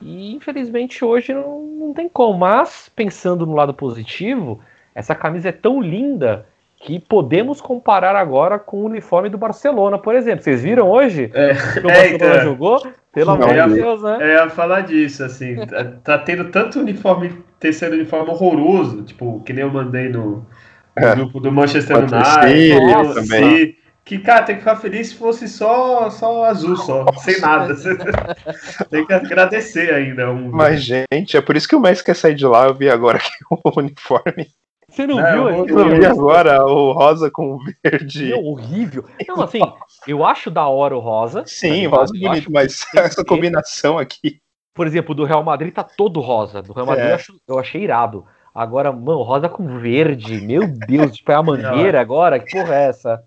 S1: E infelizmente hoje não, não tem como. Mas, pensando no lado positivo, essa camisa é tão linda que podemos comparar agora com o uniforme do Barcelona, por exemplo. Vocês viram hoje
S2: É,
S1: que o
S2: é,
S1: Barcelona
S2: então,
S1: jogou? Pelo amor de
S2: eu-
S1: Deus, né?
S2: eu ia falar disso, assim, tá, tá tendo tanto uniforme, terceiro uniforme horroroso, tipo, que nem eu mandei no,
S3: É.
S2: grupo do Manchester United,
S1: Nossa,
S3: também.
S2: que, cara, tem que ficar feliz se fosse só, só azul, só, sem nada. tem que agradecer ainda. Um,
S3: Mas, gente, é por isso que o Messi quer sair de lá. Eu vi agora aqui o uniforme.
S1: Você não
S2: É,
S1: viu?
S2: eu
S3: vi agora o rosa com o verde.
S1: Meu, horrível. Não, assim, eu acho da hora o rosa.
S3: Sim,
S1: ligado?
S3: rosa
S1: Eu
S3: bonito, mas essa combinação aqui.
S1: Por exemplo, do Real Madrid tá todo rosa. Do Real Madrid
S3: É.
S1: eu, acho- eu achei irado. Agora, mano, rosa com verde. Meu Deus, tipo, é a mangueira agora? Que porra é essa?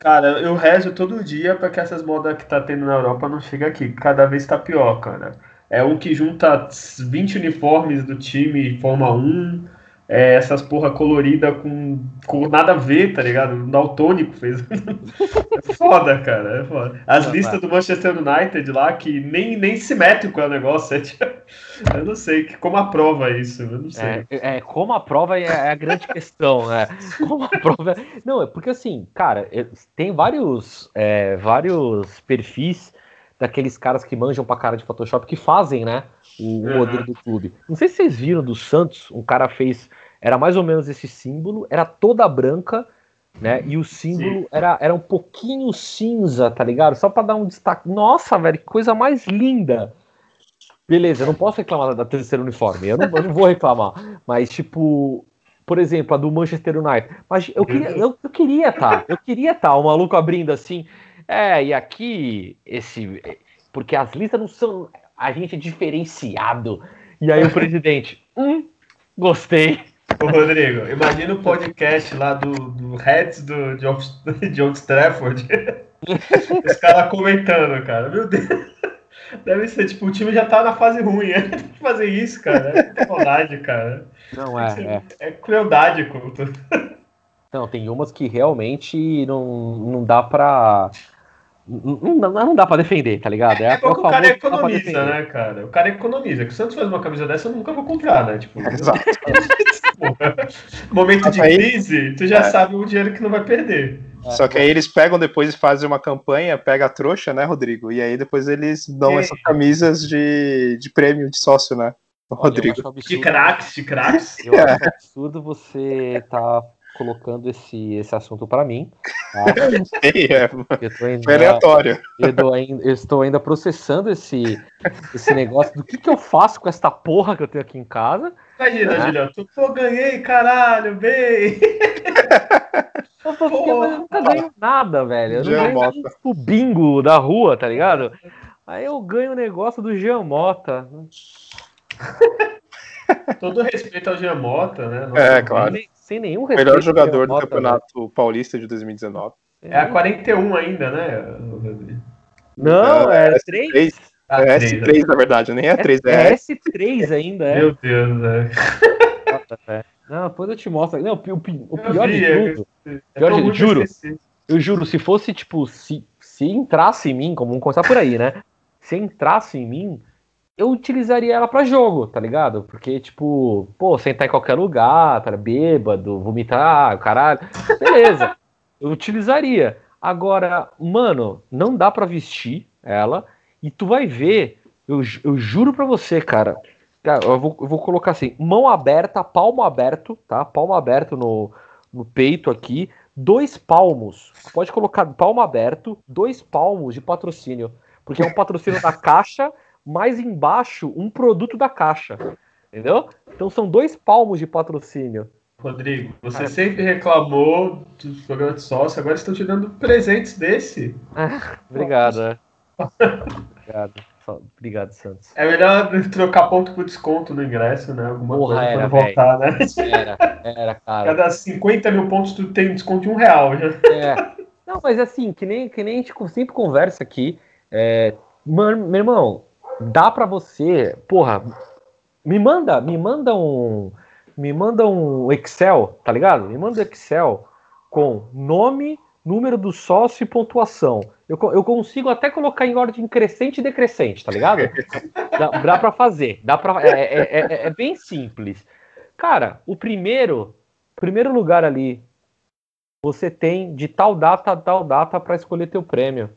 S2: Cara, eu rezo todo dia pra que essas modas que tá tendo na Europa não cheguem aqui. Cada vez tá pior, cara. É um que junta 20 uniformes do time Fórmula 1, é, essas porra colorida com, com nada a ver, tá ligado? O Daltônico fez. é foda, cara. É foda. As
S1: Não,
S2: listas do Manchester United lá, que nem, nem simétrico é o negócio. É, tipo, eu não sei como aprova isso. Eu não sei.
S1: É, é, como a prova é, é a grande questão, né? Como a prova. é- Não, é porque assim, cara, é- tem vários, vários perfis daqueles caras que manjam pra cara de Photoshop que fazem, né? O,
S2: Uhum.
S1: modelo do clube. Não sei se vocês viram do Santos, um cara fez. Era mais ou menos esse símbolo, era toda branca, né? E o símbolo era, era um pouquinho cinza, tá ligado? Só pra dar um destaque. Nossa, velho, que coisa mais linda! Beleza, eu não posso reclamar da terceira uniforme, eu não, eu não vou reclamar. Mas, tipo, por exemplo, a do Manchester United. Mas eu queria, eu, eu queria tá, eu queria tá, o maluco abrindo assim. É, e aqui, esse. Porque as listas não são. A gente é diferenciado. E aí o presidente, hum, gostei.
S2: Ô, Rodrigo, imagina o podcast lá do, do Reds do John, John Strafford. Os caras comentando, cara. Meu Deus. Deve ser, tipo, o time já tá na fase ruim. É Tem que fazer isso, cara. É crueldade, cara.
S1: Não é, é.
S2: É crueldade, culto.
S1: Não, tem umas que realmente não, não dá pra. Não, não, não dá pra defender, tá ligado?
S2: É igual que o cara economiza, né, cara? O cara economiza. Que se o Santos faz uma camisa dessa, eu nunca vou comprar, né? Tipo,
S3: Exato.
S2: momento de
S3: Aí-
S2: crise, tu já
S3: É.
S2: sabe o dinheiro que não vai perder.
S3: Só que aí eles pegam depois e fazem uma campanha, pega a trouxa, né, Rodrigo? E aí depois eles dão essas camisas de, de prêmio de sócio, né? Rodrigo.
S2: De craques, de craques.
S1: Eu acho absurdo você tá colocando esse, esse assunto pra mim. Tá?
S3: É,
S1: Eu, tô ainda,
S3: foi aleatório.
S1: eu, tô ainda- eu estou ainda processando esse, esse negócio do que, que eu faço com esta porra que eu tenho aqui em casa.
S2: Imagina,
S1: Ah.
S2: Julião, tu, pô, ganhei, caralho, bem.
S1: Eu, tô- eu nunca ganho nada, velho. Eu não ganho o bingo da rua, tá ligado? Aí eu ganho o negócio do Jean Mota.
S2: Todo respeito ao Giamota, né? Nosso
S3: É, claro.
S1: Sem, sem nenhum respeito.
S3: Melhor jogador
S1: Jean
S3: do
S1: Mota,
S3: Campeonato Paulista de 2019.
S1: velho.
S2: É a 41 ainda, né?
S1: Não, é
S3: É,
S1: 3.
S3: três.
S2: Ah,
S3: É
S2: três,
S3: S3, na verdade, nem é 3,
S1: É,
S3: é
S1: é S3 ainda, é.
S2: Meu Deus.
S1: Nossa, velho. Não, depois eu te mostro. Não, o, o pi- o
S2: Eu
S1: pior
S2: vi,
S1: de
S2: é-
S1: tudo.
S2: É
S1: Pior de-
S2: que
S1: juro.
S2: eu esqueci.
S1: Eu juro, se fosse, tipo, se, se entrasse em mim, como vamos começar por aí, né? Se entrasse em mim, eu utilizaria ela pra jogo, tá ligado? Porque, tipo, pô, sentar em qualquer lugar, tá bêbado, vomitar, caralho. Beleza. eu utilizaria. Agora, mano, não dá pra vestir ela. E tu vai ver, eu, eu juro pra você, cara. Cara, eu vou, eu vou colocar assim: mão aberta, palmo aberto, tá? Palmo aberto no, no peito aqui dois palmos. Pode colocar palmo aberto, dois palmos de patrocínio. Porque é um patrocínio da Caixa, mais embaixo um produto da caixa. Entendeu? Então são dois palmos de patrocínio.
S2: Rodrigo, você Cara, sempre reclamou dos programas de sócio, agora estão te dando presentes desse.
S1: obrigado. É. obrigado. Obrigado, Santos.
S2: É melhor trocar ponto por desconto no ingresso, né?
S1: Alguma Porra, coisa era, voltar, né? Era, era, cara.
S2: Cada 50 mil pontos tu tem desconto de um real já.
S1: É. Não, mas assim, que nem, que nem a gente sempre conversa aqui. É, mano, meu irmão, dá pra você. Porra, me manda, me manda um. Me manda um Excel, tá ligado? Me manda um Excel com nome, número do sócio e pontuação. Eu, eu consigo até colocar em ordem crescente e decrescente, tá ligado? dá, dá pra fazer. Dá pra, é, é, é, é bem simples. Cara, o primeiro, primeiro lugar ali, você tem de tal data a tal data para escolher teu prêmio.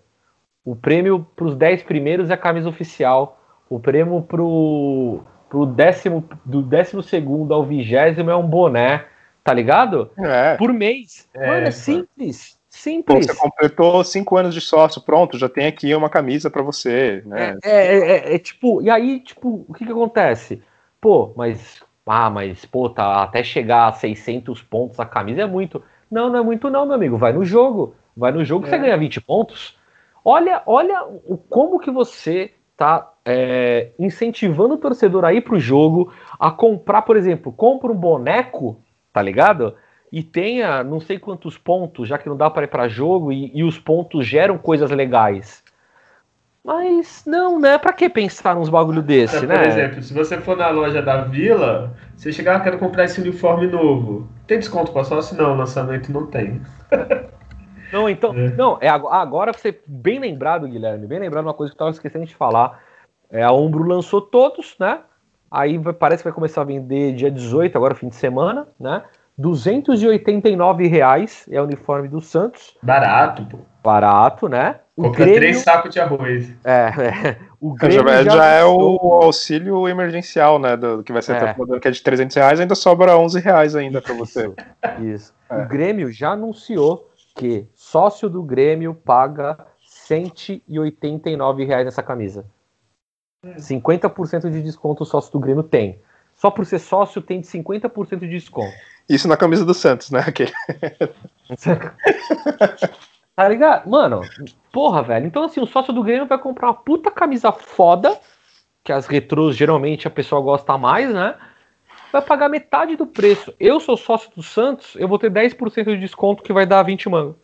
S1: O prêmio para os 10 primeiros é a camisa oficial. O prêmio pro, pro décimo, do décimo segundo ao vigésimo é um boné, tá ligado?
S3: É.
S1: Por mês. É, Mano, é simples. Simples.
S3: Pô, você completou cinco anos de sócio, pronto, já tem aqui uma camisa para você, né?
S1: É, é, é, é, tipo, e aí, tipo, o que que acontece? Pô, mas, ah, mas, pô, tá, até chegar a 600 pontos a camisa é muito. Não, não é muito não, meu amigo, vai no jogo, vai no jogo que você é. ganha 20 pontos. Olha, olha o, como que você tá é, incentivando o torcedor a ir pro jogo, a comprar, por exemplo, compra um boneco, tá ligado? e tenha não sei quantos pontos, já que não dá para ir para jogo e, e, os pontos geram coisas legais. Mas não, né? Para que pensar nos bagulho desse,
S2: é,
S1: né?
S2: Por exemplo, se você for na loja da Vila, você chegar, ah, quero comprar esse uniforme novo. Tem desconto para sócio? Não, lançamento não tem.
S1: Não, então, é. não, é agora você bem lembrado, Guilherme, bem lembrado uma coisa que eu tava esquecendo de falar. É, a Ombro lançou todos, né? Aí vai, parece que vai começar a vender dia 18, agora fim de semana, né? 289 reais é o uniforme do Santos.
S2: Barato, pô.
S1: Barato, né?
S2: O Compra Grêmio... três sacos de arroz.
S1: É, é.
S3: O Grêmio já, já, já é o auxílio emergencial, né? Do, que vai ser é. que é de 300 reais, ainda sobra 11 reais ainda para você.
S1: Isso. É. O Grêmio já anunciou que sócio do Grêmio paga 189 reais nessa camisa. 50% de desconto o sócio do Grêmio tem. Só por ser sócio tem 50% de desconto.
S3: Isso na camisa do Santos, né? Okay.
S1: tá ligado? Mano, porra, velho. Então, assim, o sócio do Grêmio vai comprar uma puta camisa foda, que as retrôs geralmente a pessoa gosta mais, né? Vai pagar metade do preço. Eu sou sócio do Santos, eu vou ter 10% de desconto que vai dar 20 mango.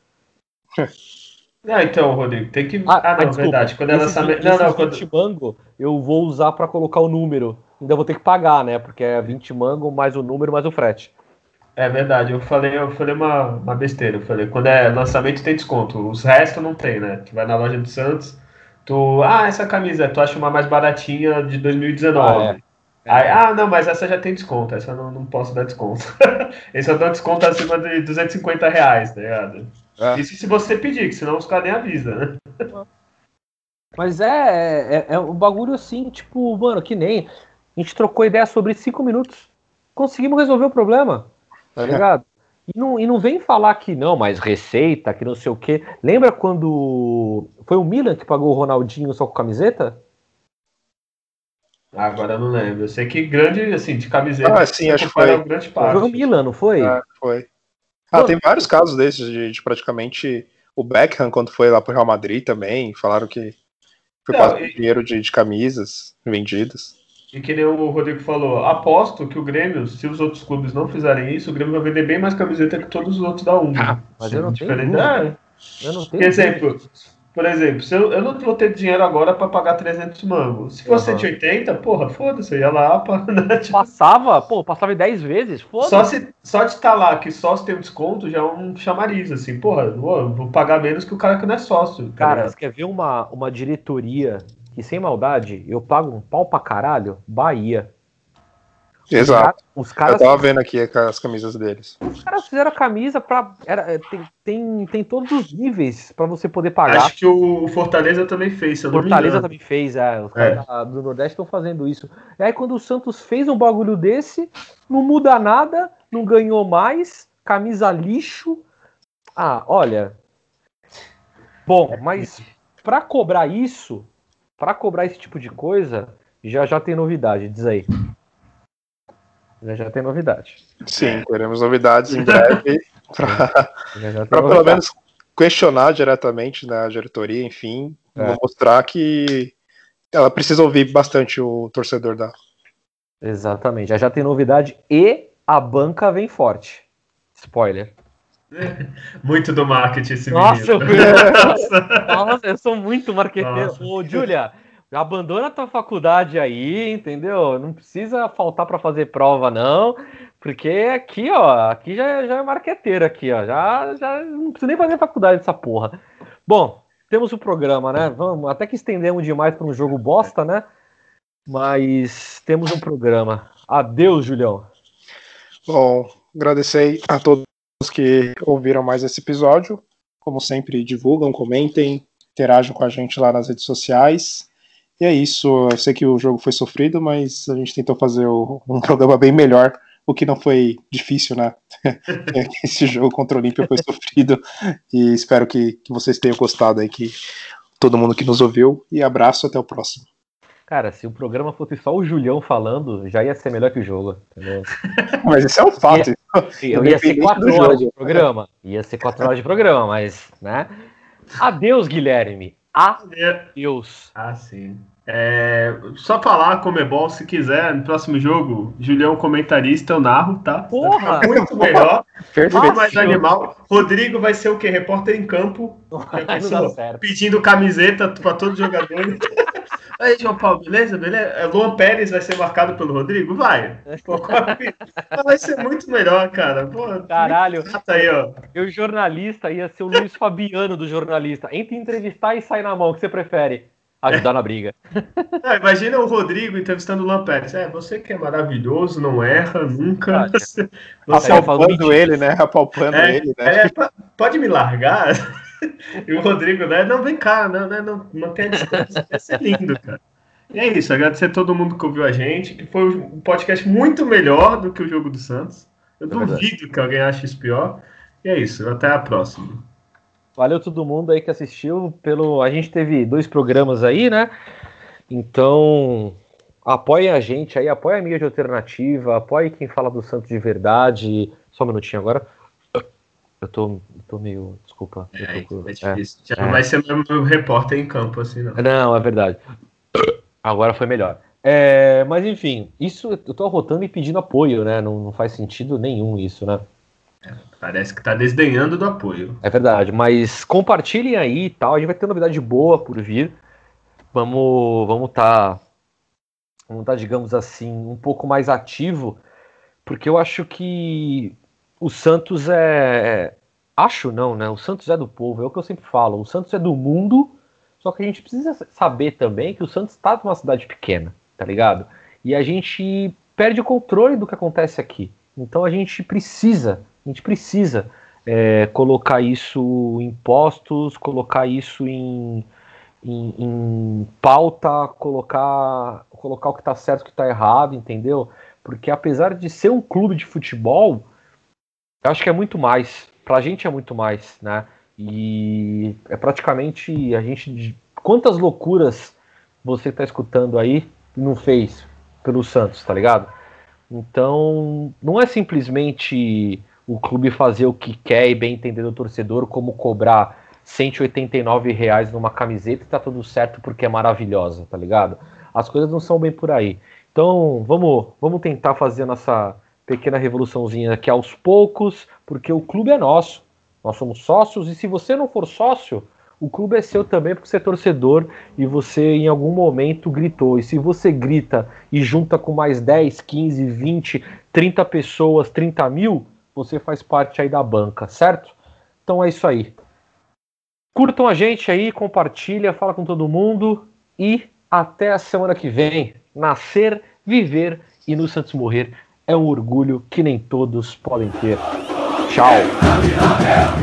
S2: Não, então, Rodrigo, tem que. Ah, ah não, desculpa, verdade. Quando ela sabe. Não,
S1: não, quando... 20 mango eu vou usar para colocar o número. Ainda vou ter que pagar, né? Porque é 20 mango mais o número mais o frete.
S2: É verdade, eu falei, eu falei uma, uma besteira. Eu falei, quando é lançamento tem desconto, os restos não tem, né? Tu vai na loja do Santos, tu. Ah, essa camisa, tu acha uma mais baratinha de 2019. Ah, é. Aí, ah, não, mas essa já tem desconto, essa eu não, não posso dar desconto. Esse eu dou desconto acima de 250 reais, tá ligado? É. Isso se você pedir, que senão os caras nem avisam, né?
S1: Mas é, é, é um bagulho assim, tipo, mano, que nem. A gente trocou ideia sobre cinco minutos. Conseguimos resolver o problema. Tá ligado? E não, e não vem falar que não, mas receita, que não sei o quê. Lembra quando foi o Milan que pagou o Ronaldinho só com camiseta?
S2: Agora eu não lembro. Eu sei que grande, assim, de camiseta.
S3: Ah, sim, acho que foi.
S1: Um grande parte. Foi o Milan, não foi?
S3: Ah, foi. Ah, tem vários casos desses de, de, praticamente o Beckham, quando foi lá pro Real Madrid também, falaram que foi não, quase e... dinheiro de, de camisas vendidas.
S2: E que nem o Rodrigo falou, aposto que o Grêmio, se os outros clubes não fizerem isso, o Grêmio vai vender bem mais camiseta que todos os outros da UMA. Ah,
S1: mas eu não tenho. É. Eu não tenho.
S2: Por exemplo, por exemplo, se eu, eu não vou ter dinheiro agora para pagar 300 mangos. Se fosse uhum. 180, porra, foda-se, eu ia lá pra,
S1: né, tipo... Passava, pô, passava 10 vezes, foda-se.
S2: Só, se, só de estar tá lá que sócio tem um desconto já é um chamariz, assim, porra, vou, vou pagar menos que o cara que não é sócio.
S1: Tá cara, você quer ver uma, uma diretoria que sem maldade, eu pago um pau pra caralho, Bahia.
S3: Exato. Os caras, eu tava vendo aqui as camisas deles.
S1: Os caras fizeram a camisa pra. Era, é, tem, tem, tem todos os níveis pra você poder pagar.
S2: Acho que o Fortaleza também fez, se eu
S1: Fortaleza também fez, é. Os é. caras do Nordeste estão fazendo isso. E aí, quando o Santos fez um bagulho desse, não muda nada, não ganhou mais, camisa lixo. Ah, olha. Bom, mas pra cobrar isso, para cobrar esse tipo de coisa, já já tem novidade, diz aí. Já já tem novidade.
S3: Sim, teremos novidades em breve para pelo menos questionar diretamente na diretoria, enfim, é. mostrar que ela precisa ouvir bastante o torcedor da.
S1: Exatamente, já já tem novidade e a banca vem forte. Spoiler.
S2: Muito do marketing esse
S1: Nossa, menino. Eu, nossa, eu sou muito marqueteiro. Ô, Júlia, abandona a tua faculdade aí, entendeu? Não precisa faltar para fazer prova, não. Porque aqui, ó, aqui já, já é marqueteiro aqui, ó. Já, já não precisa nem fazer faculdade dessa porra. Bom, temos o programa, né? Vamos, até que estendemos demais para um jogo bosta, né? Mas temos um programa. Adeus, Julião.
S3: Bom, agradecer a todos que ouviram mais esse episódio. Como sempre, divulgam, comentem, interajam com a gente lá nas redes sociais. E é isso. Eu sei que o jogo foi sofrido, mas a gente tentou fazer um programa bem melhor, o que não foi difícil, né? Esse jogo contra o Olímpia foi sofrido. E espero que, que vocês tenham gostado aí, que todo mundo que nos ouviu. E abraço, até o próximo.
S1: Cara, se o programa fosse só o Julião falando, já ia ser melhor que o jogo. Entendeu?
S3: mas isso é um fato.
S1: Ia, ia ser quatro horas de programa. Ia ser quatro horas de programa, mas, né? Adeus, Guilherme. Adeus.
S2: Ah, sim. É, só falar como é bom, se quiser, no próximo jogo, Julião comentarista, eu narro, tá?
S1: Porra!
S2: Muito melhor. Perfeito. mais animal. Rodrigo vai ser o quê? Repórter em campo. pedindo camiseta para todos os jogadores. Aí, João Paulo, beleza? Beleza? É, Luan Pérez vai ser marcado pelo Rodrigo? Vai. Pô, vai ser muito melhor, cara. Pô,
S1: Caralho. Aí, ó. Eu, jornalista, ia ser o Luiz Fabiano do jornalista. Entre entrevistar e sair na mão, o que você prefere? Ajudar na briga.
S2: É, imagina o Rodrigo entrevistando o Luan Pérez. É, você que é maravilhoso, não erra nunca.
S3: Você, você Apalpando ele, né? Apalpando
S2: é,
S3: ele, né?
S2: É, pode me largar? E o Rodrigo, né? Não, vem cá, não, né? Não, mantém a distância. Vai ser lindo, cara. E é isso, agradecer a todo mundo que ouviu a gente, que foi um podcast muito melhor do que o jogo do Santos. Eu é duvido verdade. que alguém ache isso pior. E é isso, até a próxima.
S1: Valeu todo mundo aí que assistiu. Pelo, a gente teve dois programas aí, né? Então, apoiem a gente aí, apoiem a mídia de alternativa, apoiem quem fala do Santos de verdade. Só um minutinho agora. Eu tô, eu tô meio. Desculpa.
S2: É, tô, é difícil. É, Já é. não vai ser meu repórter em campo, assim, não.
S1: Não, é verdade. Agora foi melhor. É, mas enfim, isso eu tô rotando e pedindo apoio, né? Não, não faz sentido nenhum isso, né?
S2: É, parece que tá desdenhando do apoio.
S1: É verdade, mas compartilhem aí e tal. A gente vai ter novidade boa por vir. Vamos, vamos tá, vamos tá, digamos assim, um pouco mais ativo, porque eu acho que o Santos é. Acho não, né? O Santos é do povo, é o que eu sempre falo. O Santos é do mundo, só que a gente precisa saber também que o Santos está numa cidade pequena, tá ligado? E a gente perde o controle do que acontece aqui. Então a gente precisa, a gente precisa é, colocar isso em postos, colocar isso em, em, em pauta, colocar, colocar o que está certo e o que está errado, entendeu? Porque apesar de ser um clube de futebol, eu acho que é muito mais. Pra gente é muito mais, né? E é praticamente a gente. Quantas loucuras você tá escutando aí não fez pelo Santos, tá ligado? Então, não é simplesmente o clube fazer o que quer e bem entender do torcedor, como cobrar 189 reais numa camiseta e tá tudo certo porque é maravilhosa, tá ligado? As coisas não são bem por aí. Então, vamos, vamos tentar fazer a nossa pequena revoluçãozinha aqui aos poucos, porque o clube é nosso. Nós somos sócios e se você não for sócio, o clube é seu também porque você é torcedor e você em algum momento gritou. E se você grita e junta com mais 10, 15, 20, 30 pessoas, 30 mil, você faz parte aí da banca, certo? Então é isso aí. Curtam a gente aí, compartilha, fala com todo mundo e até a semana que vem. Nascer, viver e no Santos morrer é um orgulho que nem todos podem ter. Tchau. É